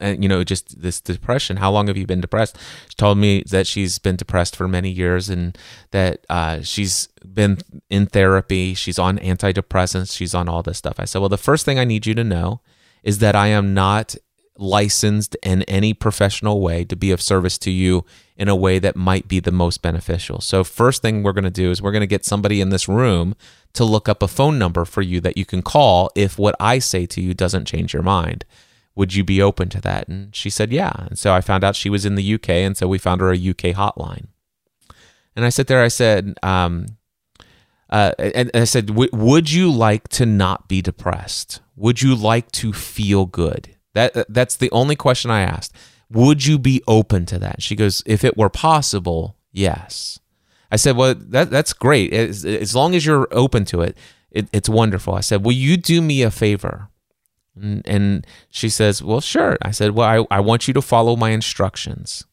And, you know, just this depression. How long have you been depressed? She told me that she's been depressed for many years and that uh, she's been in therapy. She's on antidepressants. She's on all this stuff. I said, well, the first thing I need you to know is that I am not licensed in any professional way to be of service to you in a way that might be the most beneficial. So, first thing we're going to do is we're going to get somebody in this room to look up a phone number for you that you can call if what I say to you doesn't change your mind. Would you be open to that? And she said, yeah. And so I found out she was in the UK. And so we found her a UK hotline. And I sat there, I said, um, uh, and I said, would you like to not be depressed? Would you like to feel good? That that's the only question I asked. Would you be open to that? She goes, if it were possible, yes. I said, well, that that's great. As, as long as you're open to it, it, it's wonderful. I said, will you do me a favor? And, and she says, well, sure. I said, well, I, I want you to follow my instructions.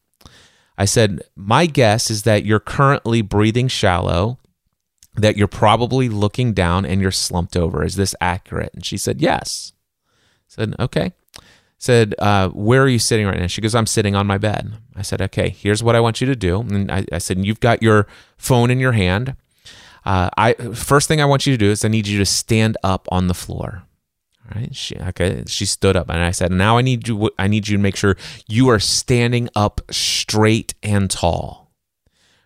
I said, my guess is that you're currently breathing shallow, that you're probably looking down and you're slumped over. Is this accurate? And she said, yes. I said, okay said, uh, Where are you sitting right now? She goes, I'm sitting on my bed. I said, Okay, here's what I want you to do. And I, I said, You've got your phone in your hand. Uh, I first thing I want you to do is I need you to stand up on the floor. All right. She, okay. She stood up, and I said, "Now I need you. I need you to make sure you are standing up straight and tall."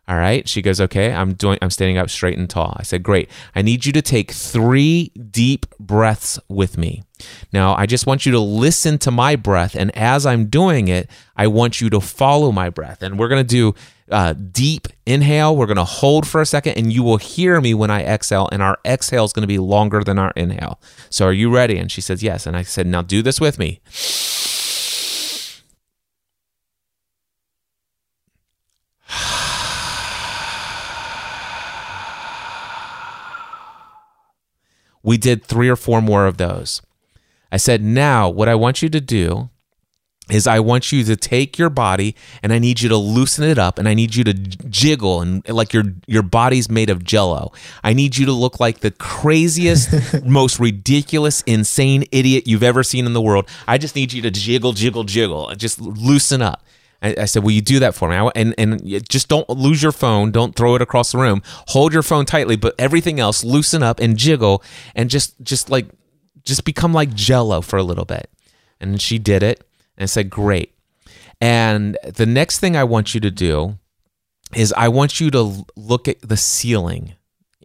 All right. She goes, okay, I'm doing, I'm standing up straight and tall. I said, great. I need you to take three deep breaths with me. Now, I just want you to listen to my breath. And as I'm doing it, I want you to follow my breath. And we're going to do uh, deep inhale. We're going to hold for a second and you will hear me when I exhale. And our exhale is going to be longer than our inhale. So are you ready? And she says, yes. And I said, now do this with me. We did three or four more of those. I said, now what I want you to do is I want you to take your body and I need you to loosen it up and I need you to jiggle and like your your body's made of jello. I need you to look like the craziest, most ridiculous, insane idiot you've ever seen in the world. I just need you to jiggle, jiggle, jiggle, just loosen up. I, said, "Will you do that for me?" And and just don't lose your phone. Don't throw it across the room. Hold your phone tightly, but everything else loosen up and jiggle and just just like just become like Jello for a little bit. And she did it, and I said, "Great." And the next thing I want you to do is I want you to look at the ceiling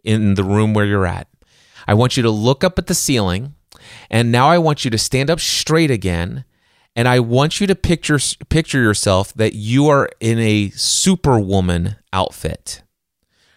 in the room where you're at. I want you to look up at the ceiling, and now I want you to stand up straight again and I want you to picture picture yourself that you are in a superwoman outfit.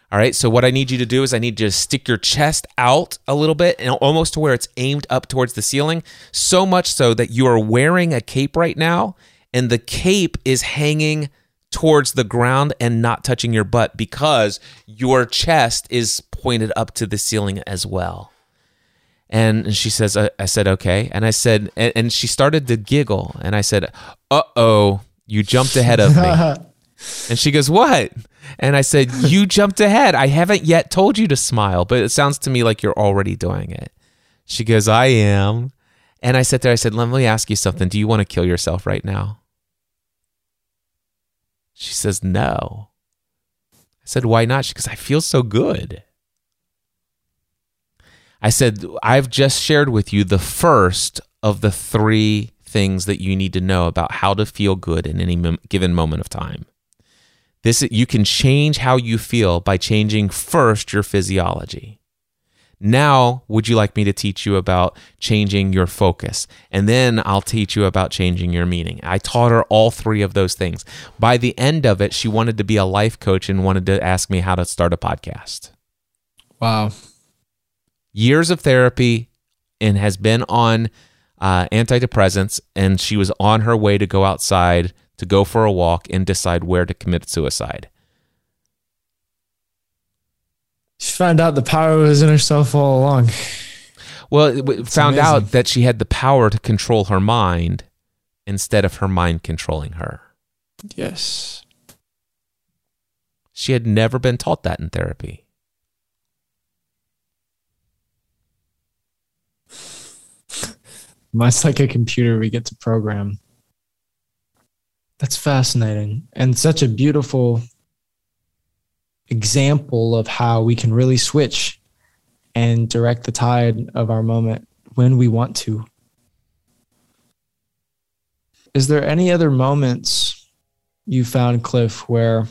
All right. So what I need you to do is I need you to stick your chest out a little bit and almost to where it's aimed up towards the ceiling, so much so that you are wearing a cape right now and the cape is hanging towards the ground and not touching your butt because your chest is pointed up to the ceiling as well. And she says, I, I said, okay. And I said, and, and she started to giggle. And I said, uh oh, you jumped ahead of me. and she goes, what? And I said, you jumped ahead. I haven't yet told you to smile, but it sounds to me like you're already doing it. She goes, I am. And I said there, I said, let me ask you something. Do you want to kill yourself right now? She says, no. I said, why not? She goes, I feel so good. I said, I've just shared with you the first of the three things that you need to know about how to feel good in any given moment of time. This you can change how you feel by changing first your physiology. Now, would you like me to teach you about changing your focus? And then I'll teach you about changing your meaning. I taught her all three of those things. By the end of it, she wanted to be a life coach and wanted to ask me how to start a podcast. Wow years of therapy and has been on uh, antidepressants, and she was on her way to go outside to go for a walk and decide where to commit suicide. She found out the power was in herself all along. Well, it found amazing. out that she had the power to control her mind instead of her mind controlling her. Yes. She had never been taught that in therapy. Much like a computer, we get to program. That's fascinating and such a beautiful example of how we can really switch and direct the tide of our moment when we want to. Is there any other moments you found, Cliff, where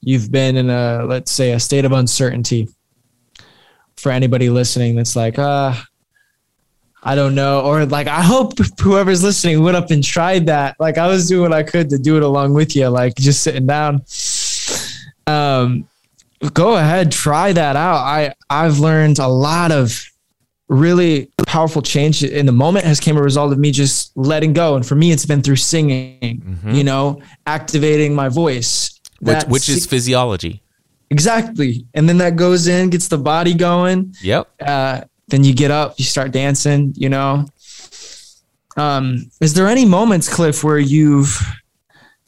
you've been in a, let's say, a state of uncertainty for anybody listening that's like, ah, I don't know. Or like, I hope whoever's listening went up and tried that. Like, I was doing what I could to do it along with you, like just sitting down. Um, go ahead, try that out. I I've learned a lot of really powerful change in the moment has came a result of me just letting go. And for me, it's been through singing. Mm-hmm. You know, activating my voice, which, which is physiology. Exactly. And then that goes in, gets the body going. Yep. Uh, then you get up, you start dancing, you know. Um, is there any moments, Cliff, where you've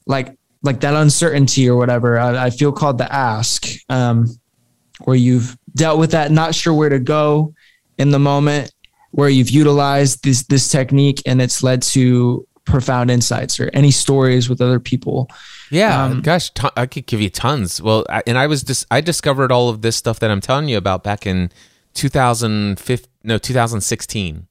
like like that uncertainty or whatever? I, I feel called to ask, um, where you've dealt with that, not sure where to go in the moment, where you've utilized this this technique and it's led to profound insights or any stories with other people. Yeah, um, gosh, t- I could give you tons. Well, I, and I was just I discovered all of this stuff that I'm telling you about back in 2015 no 2016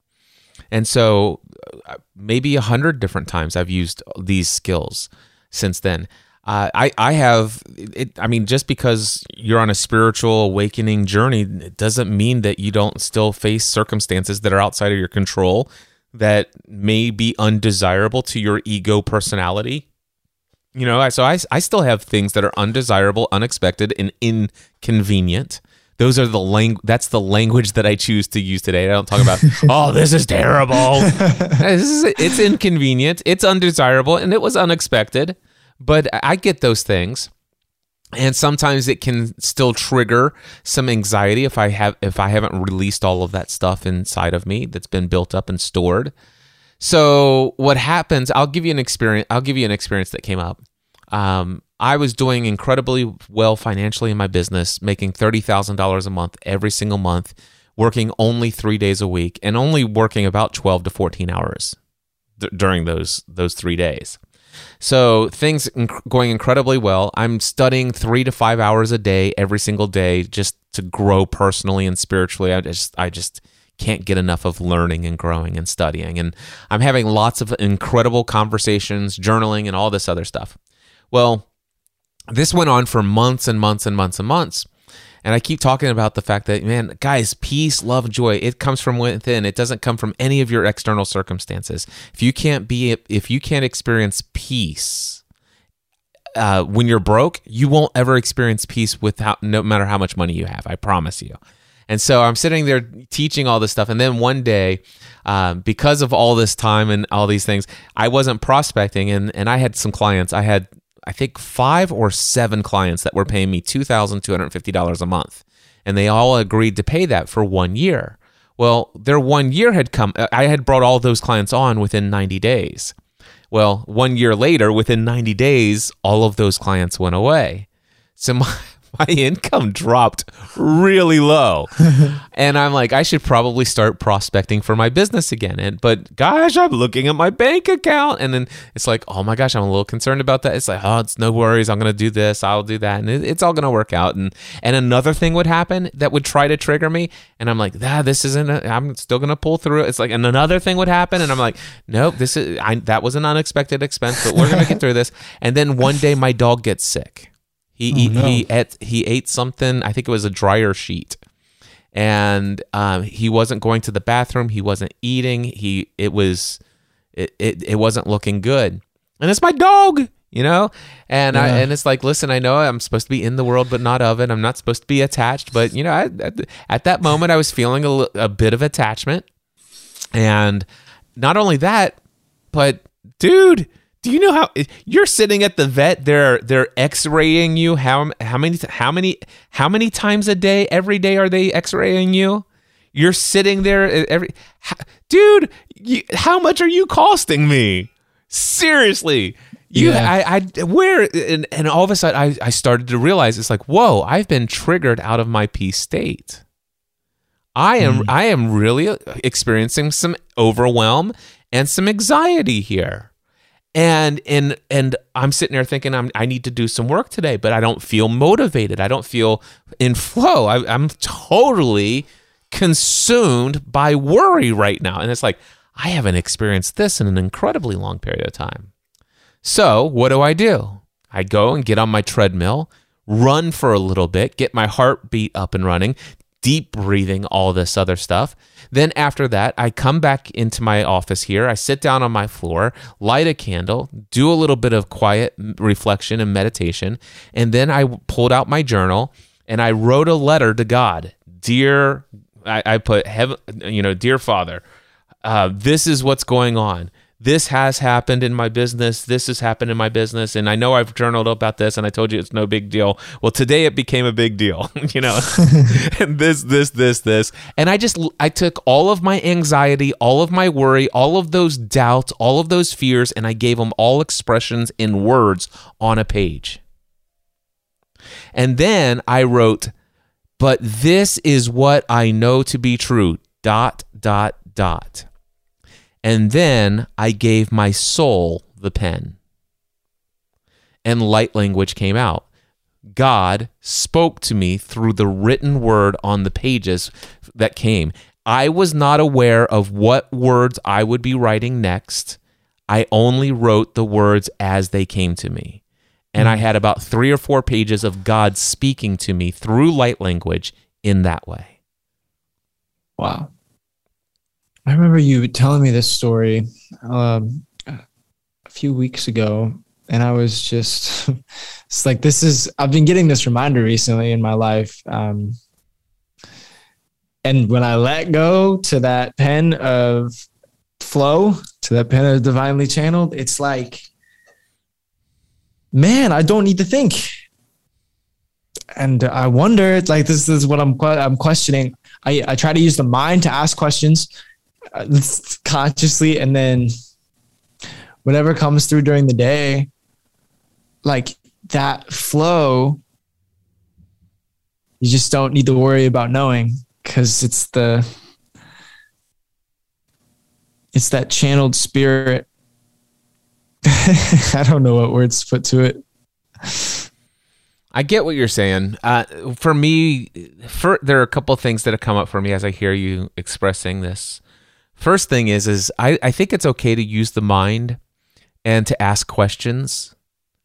and so uh, maybe a hundred different times i've used these skills since then uh, I I have it. I mean, just because you're on a spiritual awakening journey, it doesn't mean that you don't still face circumstances that are outside of your control that may be undesirable to your ego personality. You know, so I I still have things that are undesirable, unexpected, and inconvenient. Those are the lang. That's the language that I choose to use today. I don't talk about, oh, this is terrible. this is it's inconvenient. It's undesirable, and it was unexpected. But I get those things. And sometimes it can still trigger some anxiety if I have if I haven't released all of that stuff inside of me that's been built up and stored. So what happens? I'll give you an experience. I'll give you an experience that came up. Um, I was doing incredibly well financially in my business, making thirty thousand dollars a month every single month, working only three days a week, and only working about twelve to fourteen hours th- during those those three days. So things inc- going incredibly well. I'm studying three to five hours a day every single day just to grow personally and spiritually. I just I just can't get enough of learning and growing and studying. And I'm having lots of incredible conversations, journaling, and all this other stuff. Well, this went on for months and months and months and months. And I keep talking about the fact that, man, guys, peace, love, joy, it comes from within. It doesn't come from any of your external circumstances. If you can't be, if you can't experience peace uh, when you're broke, you won't ever experience peace without, no matter how much money you have. I promise you. And so I'm sitting there teaching all this stuff. And then one day, um, because of all this time and all these things, I wasn't prospecting. And, and I had some clients. I had I think five or seven clients that were paying me $2,250 a month. And they all agreed to pay that for one year. Well, their one year had come. I had brought all those clients on within 90 days. Well, one year later, within 90 days, all of those clients went away. So my, my income dropped really low. and I'm like, I should probably start prospecting for my business again. And but gosh, I'm looking at my bank account. And then it's like, oh my gosh, I'm a little concerned about that. It's like, oh, it's no worries. I'm gonna do this, I'll do that. And it, it's all gonna work out. And and another thing would happen that would try to trigger me. And I'm like, ah, this isn't i am still gonna pull through. It's like and another thing would happen, and I'm like, nope, this is I that was an unexpected expense, but we're gonna get through this. And then one day my dog gets sick he oh, no. he ate he ate something. I think it was a dryer sheet, and um, he wasn't going to the bathroom. He wasn't eating. He it was it it, it wasn't looking good. And it's my dog, you know. And yeah. I and it's like, listen, I know I'm supposed to be in the world, but not of it. I'm not supposed to be attached, but you know, I, at, at that moment, I was feeling a, a bit of attachment, and not only that, but dude do you know how you're sitting at the vet? They're they're X-raying you. How how many how many how many times a day? Every day are they X-raying you? You're sitting there every how, dude. You, how much are you costing me? Seriously, you yeah. I I where and, and all of a sudden I I started to realize it's like whoa I've been triggered out of my peace state. I am mm. I am really experiencing some overwhelm and some anxiety here and and and i'm sitting there thinking I'm, i need to do some work today but i don't feel motivated. I don't feel in flow. I, i'm totally consumed by worry right now. And it's like i haven't experienced this in an incredibly long period of time. So what do i do? I go and get on my treadmill run for a little bit get my heartbeat up and running deep breathing all this other stuff then after that, I come back into my office here. I sit down on my floor, light a candle, do a little bit of quiet reflection and meditation, and then I pulled out my journal and I wrote a letter to God. Dear, I, I put heaven, you know, dear Father, uh, this is what's going on this has happened in my business. This has happened in my business. And I know I've journaled about this and I told you it's no big deal. Well, today it became a big deal, you know, and this, this, this, this. And I just, I took all of my anxiety, all of my worry, all of those doubts, all of those fears, and I gave them all expressions in words on a page. And then I wrote, but this is what I know to be true, dot, dot, dot. And then I gave my soul the pen. And light language came out. God spoke to me through the written word on the pages that came. I was not aware of what words I would be writing next. I only wrote the words as they came to me. And I hmm. had about three or four pages of God speaking to me through light language in that way. Wow. I remember you telling me this story um, a few weeks ago, and I was just, it's like, this is, I've been getting this reminder recently in my life. Um, and when I let go to that pen of flow, to that pen of divinely channeled, it's like, man, I don't need to think. And I wonder, like, this is what I'm I'm questioning. I, I try to use the mind to ask questions consciously, and then whatever comes through during the day, like that flow, you just don't need to worry about knowing because it's the it's that channeled spirit I don't know what words to put to it. I get what you're saying. Uh, for me, for, there are a couple things that have come up for me as I hear you expressing this. First thing is, is I, I think it's okay to use the mind and to ask questions,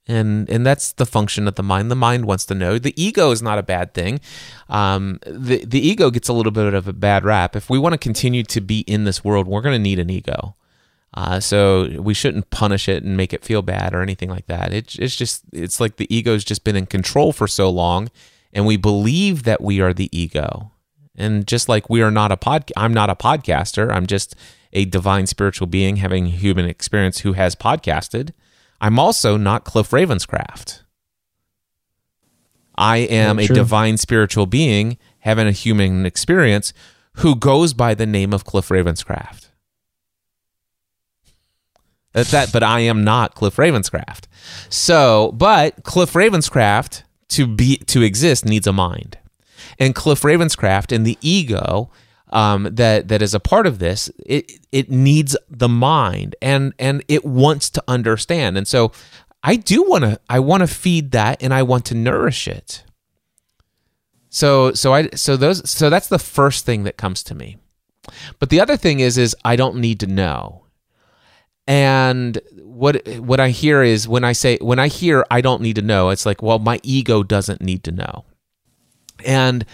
and and that's the function of the mind. The mind wants to know. The ego is not a bad thing. Um, the the ego gets a little bit of a bad rap. If we want to continue to be in this world, we're going to need an ego. Uh, so we shouldn't punish it and make it feel bad or anything like that. It, it's just it's like the ego's just been in control for so long, and we believe that we are the ego. And just like we are not a pod, I'm not a podcaster. I'm just a divine spiritual being having human experience who has podcasted. I'm also not Cliff Ravenscraft. I am a divine spiritual being having a human experience who goes by the name of Cliff Ravenscraft. That's that, but I am not Cliff Ravenscraft. So, but Cliff Ravenscraft to be to exist needs a mind, and Cliff Ravenscraft and the ego um, that that is a part of this, it it needs the mind, and and it wants to understand, and so I do want to I want to feed that, and I want to nourish it. So so I so those so that's the first thing that comes to me. But the other thing is is I don't need to know. And what what I hear is when I say when I hear I don't need to know, it's like, well, my ego doesn't need to know. And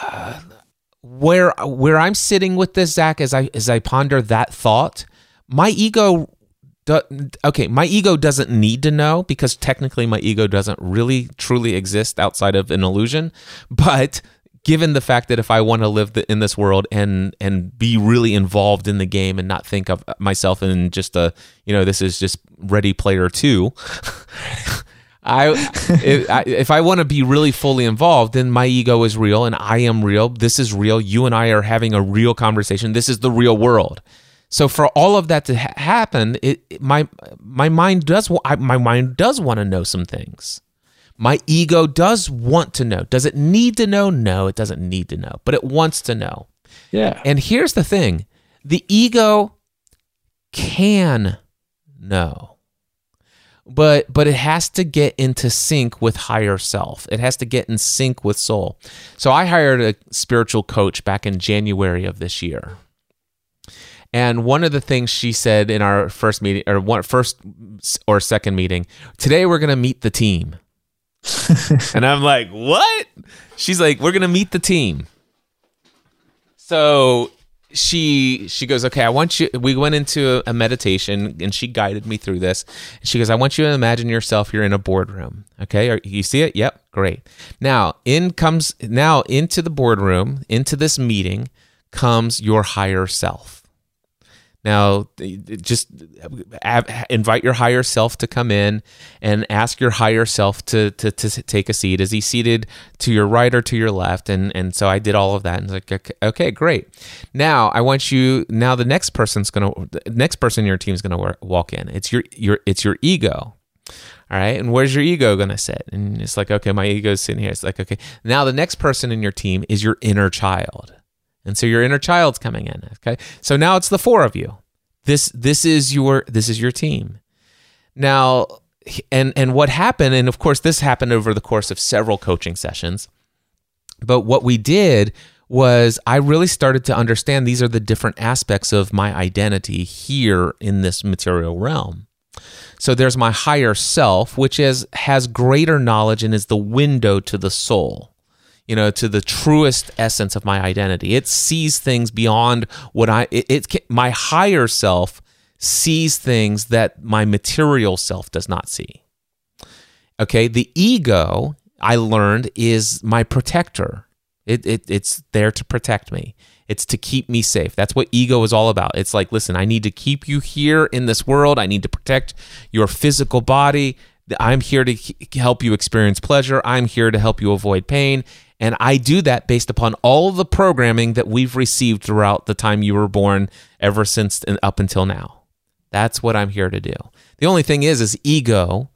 uh, where where I'm sitting with this, Zach, as I as I ponder that thought, my ego do, okay, my ego doesn't need to know because technically my ego doesn't really truly exist outside of an illusion. But given the fact that if I want to live the, in this world and and be really involved in the game and not think of myself in just a you know this is just Ready Player Two. I if, I if I want to be really fully involved, then my ego is real and I am real. This is real. You and I are having a real conversation. This is the real world. So for all of that to ha- happen, it, it, my my mind does my mind does want to know some things. My ego does want to know. Does it need to know? No, it doesn't need to know, but it wants to know. Yeah. And here's the thing the ego can know. But but it has to get into sync with higher self. It has to get in sync with soul. So I hired a spiritual coach back in January of this year. And one of the things she said in our first meeting or one first or second meeting, today we're going to meet the team. and I'm like, what? She's like, we're gonna meet the team. So she she goes, okay, I want you. We went into a, meditation, and she guided me through this. She goes, I want you to imagine yourself. You're in a boardroom. Okay, you see it? Yep, great. Now in comes now into the boardroom, into this meeting comes your higher self. Now, just invite your higher self to come in and ask your higher self to, to, to take a seat. Is he seated to your right or to your left? And, and so I did all of that. And it's like, okay, okay, great. Now I want you, now the next person's going to, the next person in your team is going to walk in. It's your, your, it's your ego. All right. And where's your ego going to sit? And it's like, okay, my ego's sitting here. It's like, okay. Now the next person in your team is your inner child. And so your inner child's coming in. Okay. So now it's the four of you. This this is your this is your team. Now and and what happened, and of course this happened over the course of several coaching sessions. But what we did was I really started to understand these are the different aspects of my identity here in this material realm. So there's my higher self, which is has greater knowledge and is the window to the soul. You know, to the truest essence of my identity. It sees things beyond what I it, it my higher self sees things that my material self does not see. Okay, the ego I learned is my protector. It, it it's there to protect me. It's to keep me safe. That's what ego is all about. It's like, listen, I need to keep you here in this world. I need to protect your physical body. I'm here to help you experience pleasure. I'm here to help you avoid pain. And I do that based upon all the programming that we've received throughout the time you were born, ever since and up until now. That's what I'm here to do. The only thing is, is ego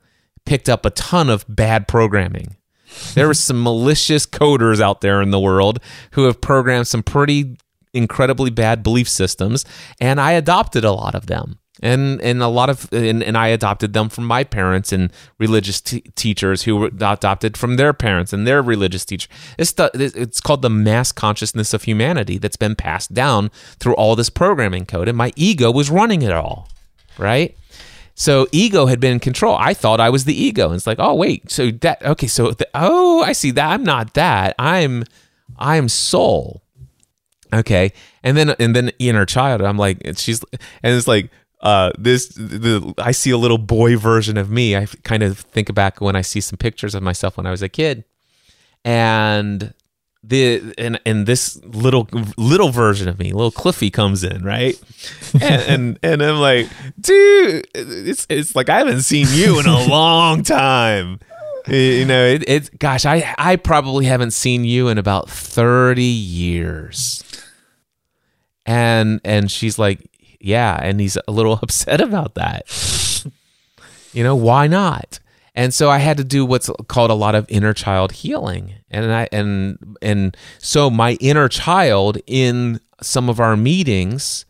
picked up a ton of bad programming. There are some malicious coders out there in the world who have programmed some pretty incredibly bad belief systems, and I adopted a lot of them. And and a lot of and, and I adopted them from my parents and religious t- teachers who were adopted from their parents and their religious teacher. It's the, it's called the mass consciousness of humanity that's been passed down through all this programming code, and my ego was running it all, right? So ego had been in control. I thought I was the ego. And it's like, oh wait, so that okay, so the, oh, I see that. I'm not that. I'm I'm soul. Okay. And then and then inner child, I'm like, she's and it's like uh this the I see a little boy version of me. I kind of think back when I see some pictures of myself when I was a kid. And the and and this little little version of me, little Cliffy comes in, right? And and, and I'm like, dude, it's it's like I haven't seen you in a long time. You know, it, it's gosh, I I probably haven't seen you in about 30 years. And and she's like, yeah, and he's a little upset about that. you know, why not? and so I had to do what's called a lot of inner child healing, and I and and so my inner child in some of our meetings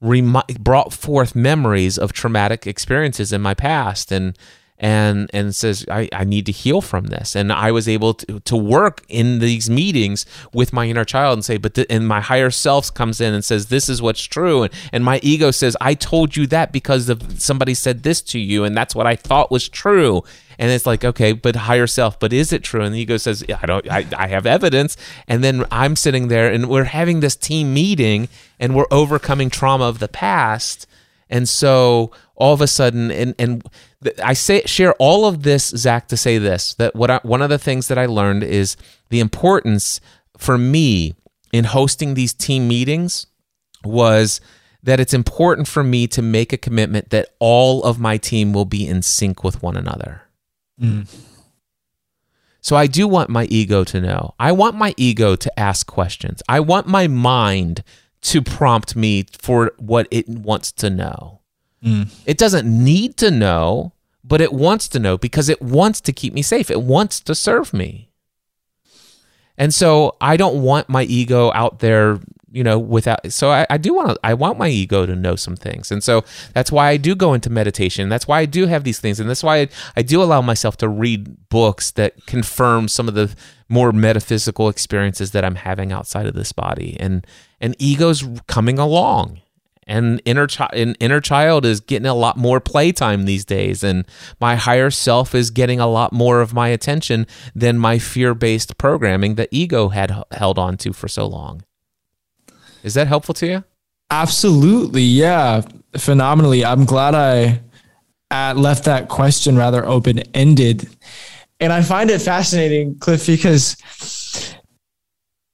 remi- brought forth memories of traumatic experiences in my past, and and and says I, I need to heal from this. And i was able to, to work in these meetings with my inner child and say but and my higher self comes in and says this is what's true. And, and my ego says i told you that because of somebody said this to you and that's what i thought was true. And it's like okay but higher self but is it true? And the ego says i don't I, I have evidence. And then i'm sitting there and we're having this team meeting and we're overcoming trauma of the past and so all of a sudden, and, and I say share all of this, Zach, to say this that what I, one of the things that I learned is the importance for me in hosting these team meetings was that it's important for me to make a commitment that all of my team will be in sync with one another. Mm. So I do want my ego to know. I want my ego to ask questions. I want my mind to prompt me for what it wants to know. Mm. It doesn't need to know, but it wants to know because it wants to keep me safe. It wants to serve me. And so I don't want my ego out there, you know, without. So I, I do want to, I want my ego to know some things. And so that's why I do go into meditation. That's why I do have these things. And that's why I, I do allow myself to read books that confirm some of the more metaphysical experiences that I'm having outside of this body. And, and ego's coming along. And inner child inner child is getting a lot more playtime these days. And my higher self is getting a lot more of my attention than my fear-based programming that ego had held on to for so long. Is that helpful to you? Absolutely yeah. Phenomenally. I'm glad i uh, left that question rather open-ended. And i find it fascinating cliff because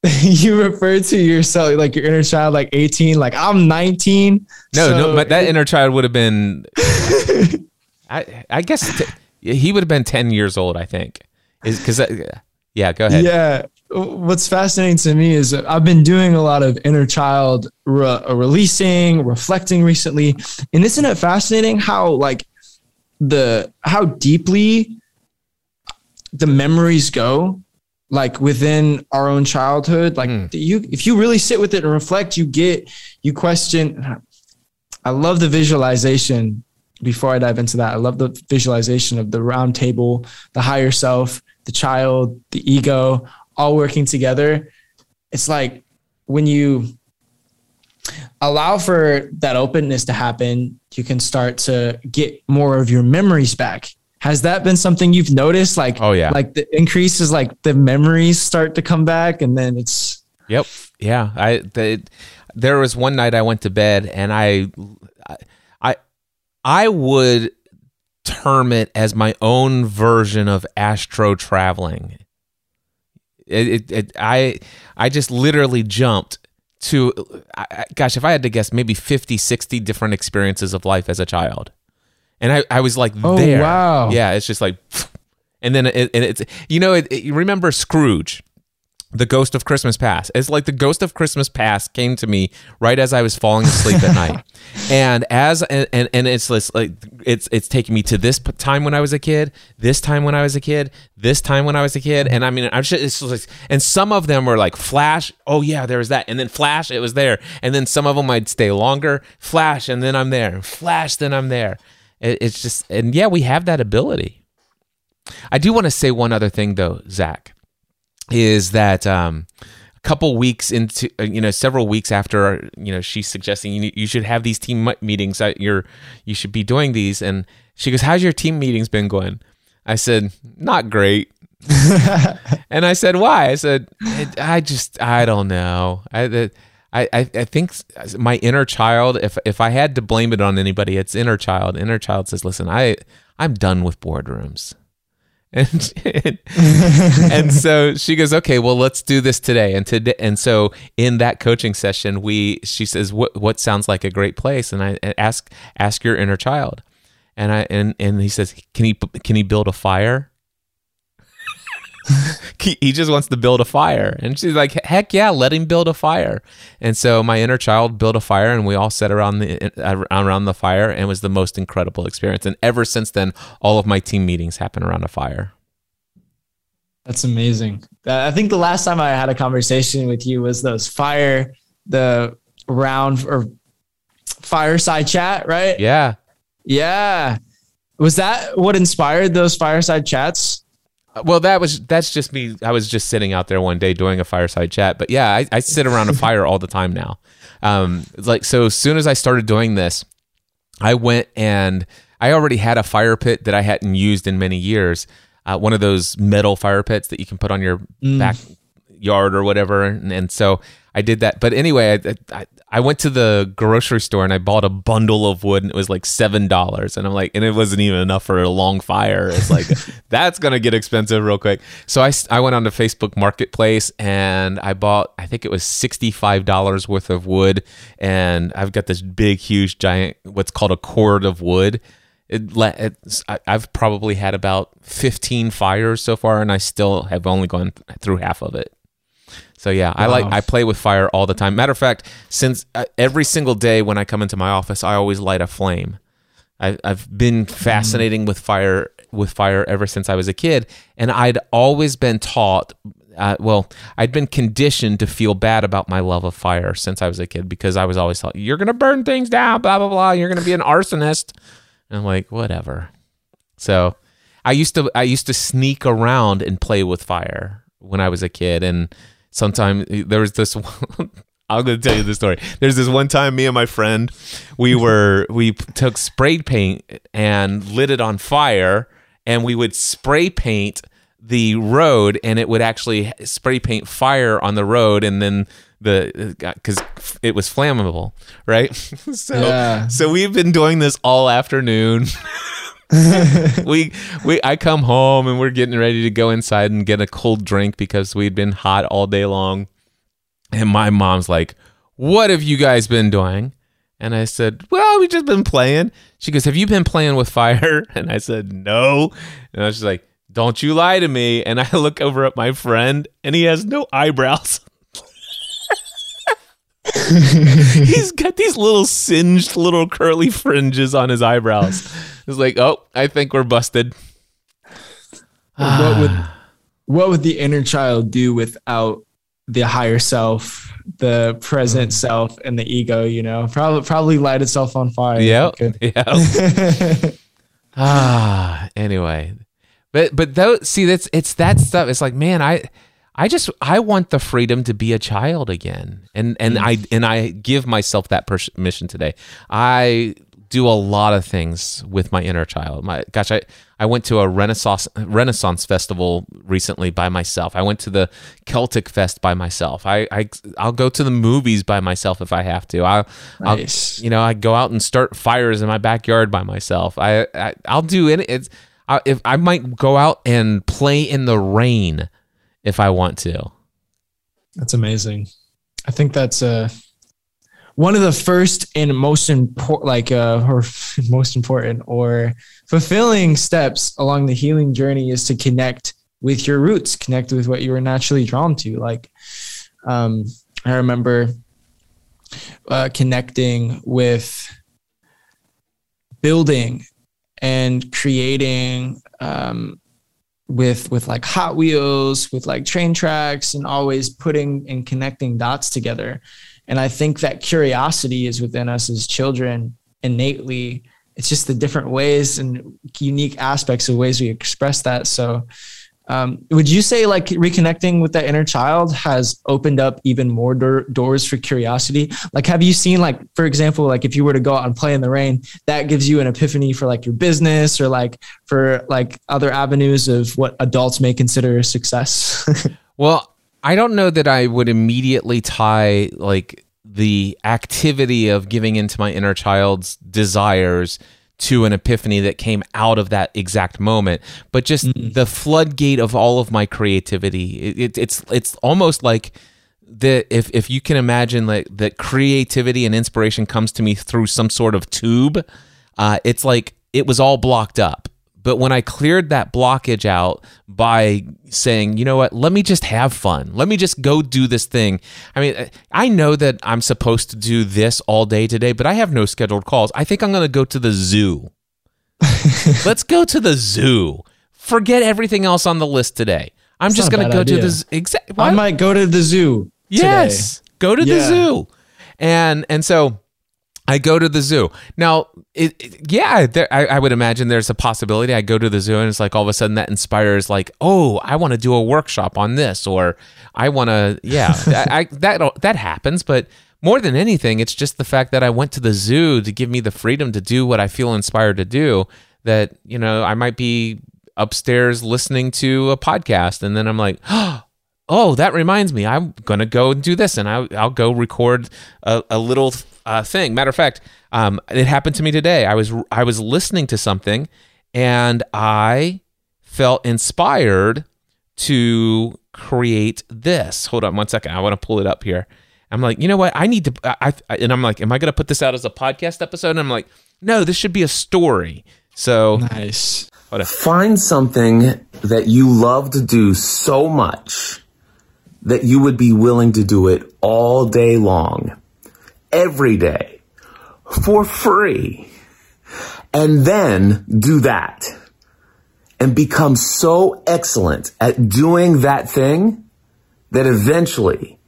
you refer to yourself like your inner child like 18 like i'm 19 no so no but that inner child would have been i i guess t- he would have been 10 years old i think. Is because uh, yeah go ahead. Yeah. What's fascinating to me is uh, i've been doing a lot of inner child re- uh, releasing reflecting recently and isn't it fascinating how like the how deeply the memories go like within our own childhood like mm. you if you really sit with it and reflect you get you question i love the visualization before i dive into that i love the visualization of the round table the higher self the child the ego all working together it's like when you allow for that openness to happen, you can start to get more of your memories back. Has that been something you've noticed? Like, Oh, yeah. like the increase is like the memories start to come back, and then it's Yep. Yeah. I the, there was one night I went to bed and I I I would term it as my own version of astral traveling. It, it, it I I just literally jumped to I, I- gosh if I had to guess maybe 50 60 different experiences of life as a child. And I, I was like Oh, there. wow. Yeah, it's just like and then it, and it's you know it, it- you remember Scrooge the ghost of Christmas Past. It's like the ghost of Christmas Past came to me right as I was falling asleep at night, and as and, and and it's this like it's it's taking me to this time when I was a kid, this time when I was a kid, this time when I was a kid, and I mean I'm just it's just like and some of them were like flash, oh yeah, there was that, and then flash, it was there, and then some of them I'd stay longer, flash, and then I'm there, flash, then I'm there. It, it's just and yeah, we have that ability. I do want to say one other thing though, Zach is that um, a couple weeks into uh, you know several weeks after you know she's suggesting you, you should have these team meetings you're you should be doing these. And she goes how's your team meetings been going? I said not great. And i said why? I said i just i don't know. I I, I, I think my inner child if if i had to blame it on anybody it's inner child. Inner child says listen i i'm done with boardrooms. And and so she goes okay well let's do this today. And today and so in that coaching session we she says what what sounds like a great place? And i ask ask your inner child. And i and and he says can he can he build a fire he just wants to build a fire and she's like heck yeah let him build a fire and so my inner child built a fire and we all sat around the around the fire and it was the most incredible experience and ever since then all of my team meetings happen around a fire That's amazing. Uh, I think the last time I had a conversation with you was those fire, the round or fireside chat, right? yeah Yeah. Was that what inspired those fireside chats? Well that was that's just me i was just sitting out there one day doing a fireside chat but yeah i, I sit around a fire all the time now um like so as soon as i started doing this I went and I already had a fire pit that I hadn't used in many years. Uh, one of those metal fire pits that you can put on your backyard or whatever. And, and so I did that. But anyway, I, I, I went to the grocery store and I bought a bundle of wood and it was like $7. And I'm like, and it wasn't even enough for a long fire. It's like, that's going to get expensive real quick. So I I went on to Facebook Marketplace and I bought, I think it was $65 worth of wood. And I've got this big, huge, giant, what's called a cord of wood. It, le- it's, I- I've probably had about 15 fires so far, and I still have only gone through half of it. So yeah, I like I play with fire all the time. Matter of fact, since uh, every single day when I come into my office, I always light a flame. I, I've been fascinating with fire with fire ever since I was a kid, and I'd always been taught. Uh, well, I'd been conditioned to feel bad about my love of fire since I was a kid because I was always taught you're gonna burn things down, blah blah blah. You're gonna be an arsonist, and I'm like whatever. So I used to I used to sneak around and play with fire when I was a kid, and sometimes there was this. One, I'm going to tell you the story. There's this one time, me and my friend, we were we took spray paint and lit it on fire, and we would spray paint the road, and it would actually spray paint fire on the road, and then the uh, because it was flammable, right? so Yeah. so we've been doing this all afternoon. we we I come home and we're getting ready to go inside and get a cold drink because we'd been hot all day long. And my mom's like, "What have you guys been doing?" And I said, "Well, we just been playing." She goes, "Have you been playing with fire?" And I said, "No." And I was like, "Don't you lie to me." And I look over at my friend and he has no eyebrows. He's got these little singed little curly fringes on his eyebrows. It's like, "Oh, I think we're busted." what would what would the inner child do without the higher self, the present self, and the ego? You know, probably probably light itself on fire. Yeah. ah, anyway. But but though see that's it's that stuff. It's like, man, I I just I want the freedom to be a child again, and and mm. I and I give myself that permission today. I do a lot of things with my inner child. My gosh, I I went to a Renaissance Renaissance festival recently by myself. I went to the Celtic Fest by myself. I, I I'll go to the movies by myself if I have to. I nice. I'll, you know I go out and start fires in my backyard by myself. I, I I'll do it. It's I, if I might go out and play in the rain if I want to. That's amazing. I think that's a one of the first and most important, like uh, or most important or fulfilling steps along the healing journey is to connect with your roots, connect with what you were naturally drawn to. Like, um, I remember uh, connecting with building and creating um, with with like Hot Wheels, with like train tracks, and always putting and connecting dots together. And I think that curiosity is within us as children innately. It's just the different ways and unique aspects of ways we express that. So, um, would you say like reconnecting with that inner child has opened up even more do- doors for curiosity? Like, have you seen like, for example, like if you were to go out and play in the rain, that gives you an epiphany for like your business or like for like other avenues of what adults may consider success? well, I don't know that I would immediately tie like the activity of giving into my inner child's desires to an epiphany that came out of that exact moment, but just mm-hmm. the floodgate of all of my creativity. It, it, it's it's almost like the if if you can imagine like that creativity and inspiration comes to me through some sort of tube. Uh, it's like it was all blocked up but when I cleared that blockage out by saying, you know what, let me just have fun. Let me just go do this thing. I mean, I know that I'm supposed to do this all day today, but I have no scheduled calls. I think I'm going to go to the zoo. Let's go to the zoo. Forget everything else on the list today. I'm That's just going to go idea. to the exact. I might go to the zoo. Yes, today. go to yeah. the zoo. And and so I go to the zoo. Now, it, it, yeah, there, I, I, would imagine there's a possibility I go to the zoo and it's like all of a sudden that inspires like, oh, I want to do a workshop on this, or I want to, yeah, I, that that happens. But more than anything, it's just the fact that I went to the zoo to give me the freedom to do what I feel inspired to do. That you know, I might be upstairs listening to a podcast, and then I'm like, oh oh, that reminds me, I'm gonna go and do this, and I'll, I'll go record a, a little uh, thing. Matter of fact, um, it happened to me today. I was I was listening to something, and I felt inspired to create this. Hold on one second. I want to pull it up here. I'm like, you know what? I need to. I, I and I'm like, am I going to put this out as a podcast episode? And I'm like, no, this should be a story. So nice. Find something that you love to do so much that you would be willing to do it all day long, every day, for free. And then do that and become so excellent at doing that thing that eventually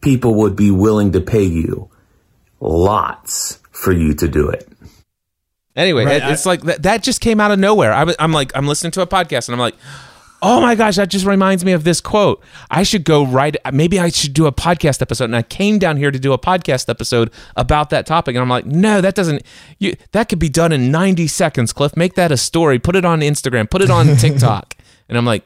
people would be willing to pay you lots for you to do it. Anyway, right, it's I, like that, that just came out of nowhere. I, I'm like, I'm listening to a podcast and I'm like, oh my gosh, that just reminds me of this quote. I should go right. Maybe I should do a podcast episode. And I came down here to do a podcast episode about that topic. And I'm like, no, that doesn't, you, that could be done in 90 seconds, Cliff. Make that a story, put it on Instagram, put it on TikTok. and I'm like,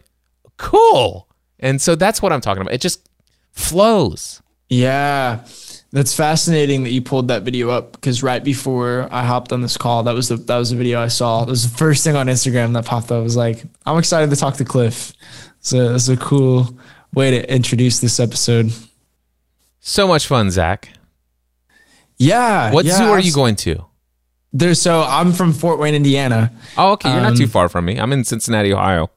cool. And so that's what I'm talking about. It just flows. Yeah. That's fascinating that you pulled that video up because right before I hopped on this call, that was the that was the video I saw. It was the first thing on Instagram that popped up. I was like, I'm excited to talk to Cliff. So it's a cool way to introduce this episode. So much fun, Zach. Yeah. What yeah, zoo are you going to? There's so I'm from Fort Wayne, Indiana. Oh, okay. You're um, not too um, far from me. I'm in Cincinnati, Ohio,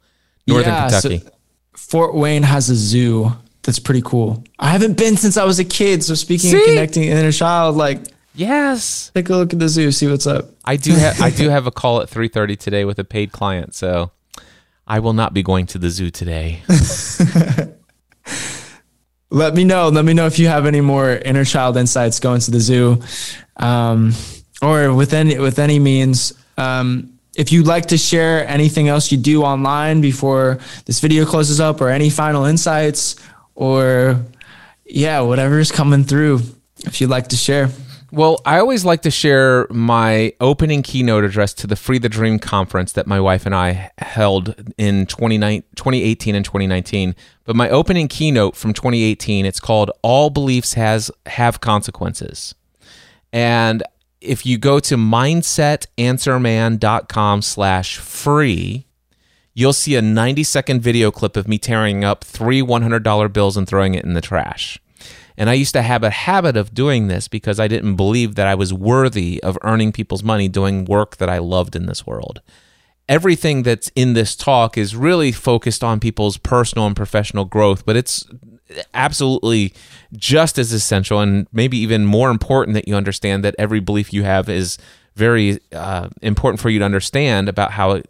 northern yeah, Kentucky. So Fort Wayne has a zoo that's pretty cool. I haven't been since I was a kid. So speaking see? of connecting inner child, like yes, take a look at the zoo, see what's up. I do have I do have a call at three thirty today with a paid client, so I will not be going to the zoo today. Let me know. Let me know if you have any more inner child insights going to the zoo, um, or with any with any means. Um, if you'd like to share anything else you do online before this video closes up or any final insights or yeah, whatever is coming through, if you'd like to share. Well, I always like to share my opening keynote address to the Free the Dream conference that my wife and I held in 2018 and 2019. But my opening keynote from 2018, it's called All Beliefs has have consequences. And if you go to mindsetanswerman.com slash free, you'll see a 90 second video clip of me tearing up three $100 bills and throwing it in the trash. And I used to have a habit of doing this because I didn't believe that I was worthy of earning people's money doing work that I loved in this world. Everything that's in this talk is really focused on people's personal and professional growth, but it's absolutely just as essential and maybe even more important that you understand that every belief you have is very uh, important for you to understand about how it,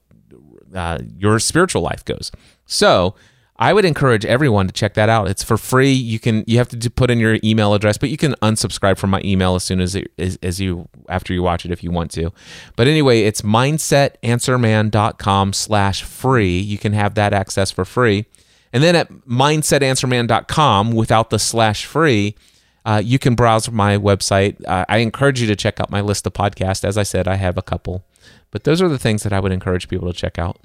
uh, your spiritual life goes. So, I would encourage everyone to check that out. It's for free. You can you have to put in your email address, but you can unsubscribe from my email as soon as it, as, as you after you watch it if you want to. But anyway, it's mindsetanswerman.com slash free. You can have that access for free. And then at mindsetanswerman.com without the slash free, uh, you can browse my website. Uh, I encourage you to check out my list of podcasts. As I said, I have a couple, but those are the things that I would encourage people to check out.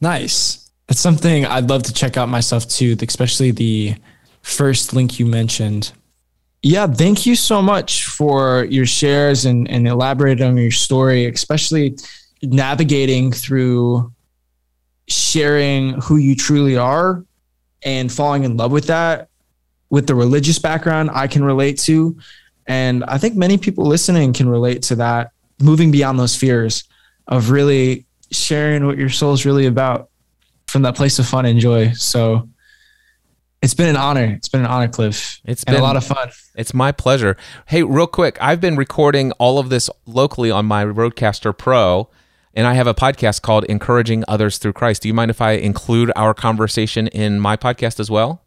Nice. That's something I'd love to check out myself too, especially the first link you mentioned. Yeah, thank you so much for your shares and, and elaborating on your story, especially navigating through sharing who you truly are and falling in love with that with the religious background I can relate to. And I think many people listening can relate to that, moving beyond those fears of really sharing what your soul is really about from that place of fun and joy. So it's been an honor. It's been an honor, Cliff. It's been a lot of fun. It's my pleasure. Hey, real quick, I've been recording all of this locally on my Rodecaster Pro, and I have a podcast called Encouraging Others Through Christ. Do you mind if I include our conversation in my podcast as well?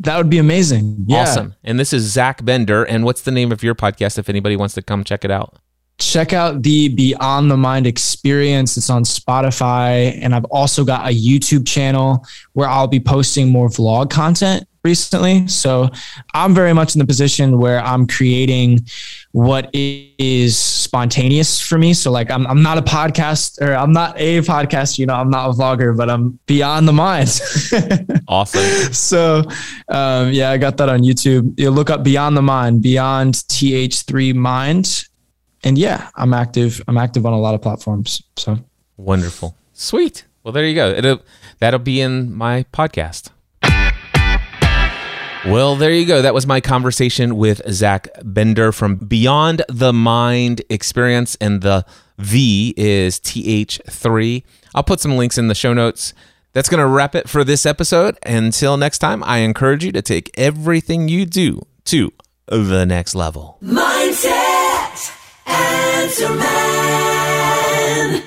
That would be amazing. Yeah. Awesome. And this is Zach Bender. And what's the name of your podcast if anybody wants to come check it out? Check out the Beyond the Mind experience. It's on Spotify. And I've also got a YouTube channel where I'll be posting more vlog content recently. So I'm very much in the position where I'm creating what is spontaneous for me. So like I'm I'm not a podcast or I'm not a podcast, you know, I'm not a vlogger, but I'm beyond the mind. awesome. So um, yeah, I got that on YouTube. You look up Beyond the Mind, Beyond TH3 Mind and yeah, I'm active. I'm active on a lot of platforms. So wonderful, sweet. Well, there you go. It'll that'll be in my podcast. Well, there you go. That was my conversation with Zach Bender from Beyond the Mind Experience, and the V is TH3. I'll put some links in the show notes. That's going to wrap it for this episode. Until next time, I encourage you to take everything you do to the next level. Mindset! Answer Man.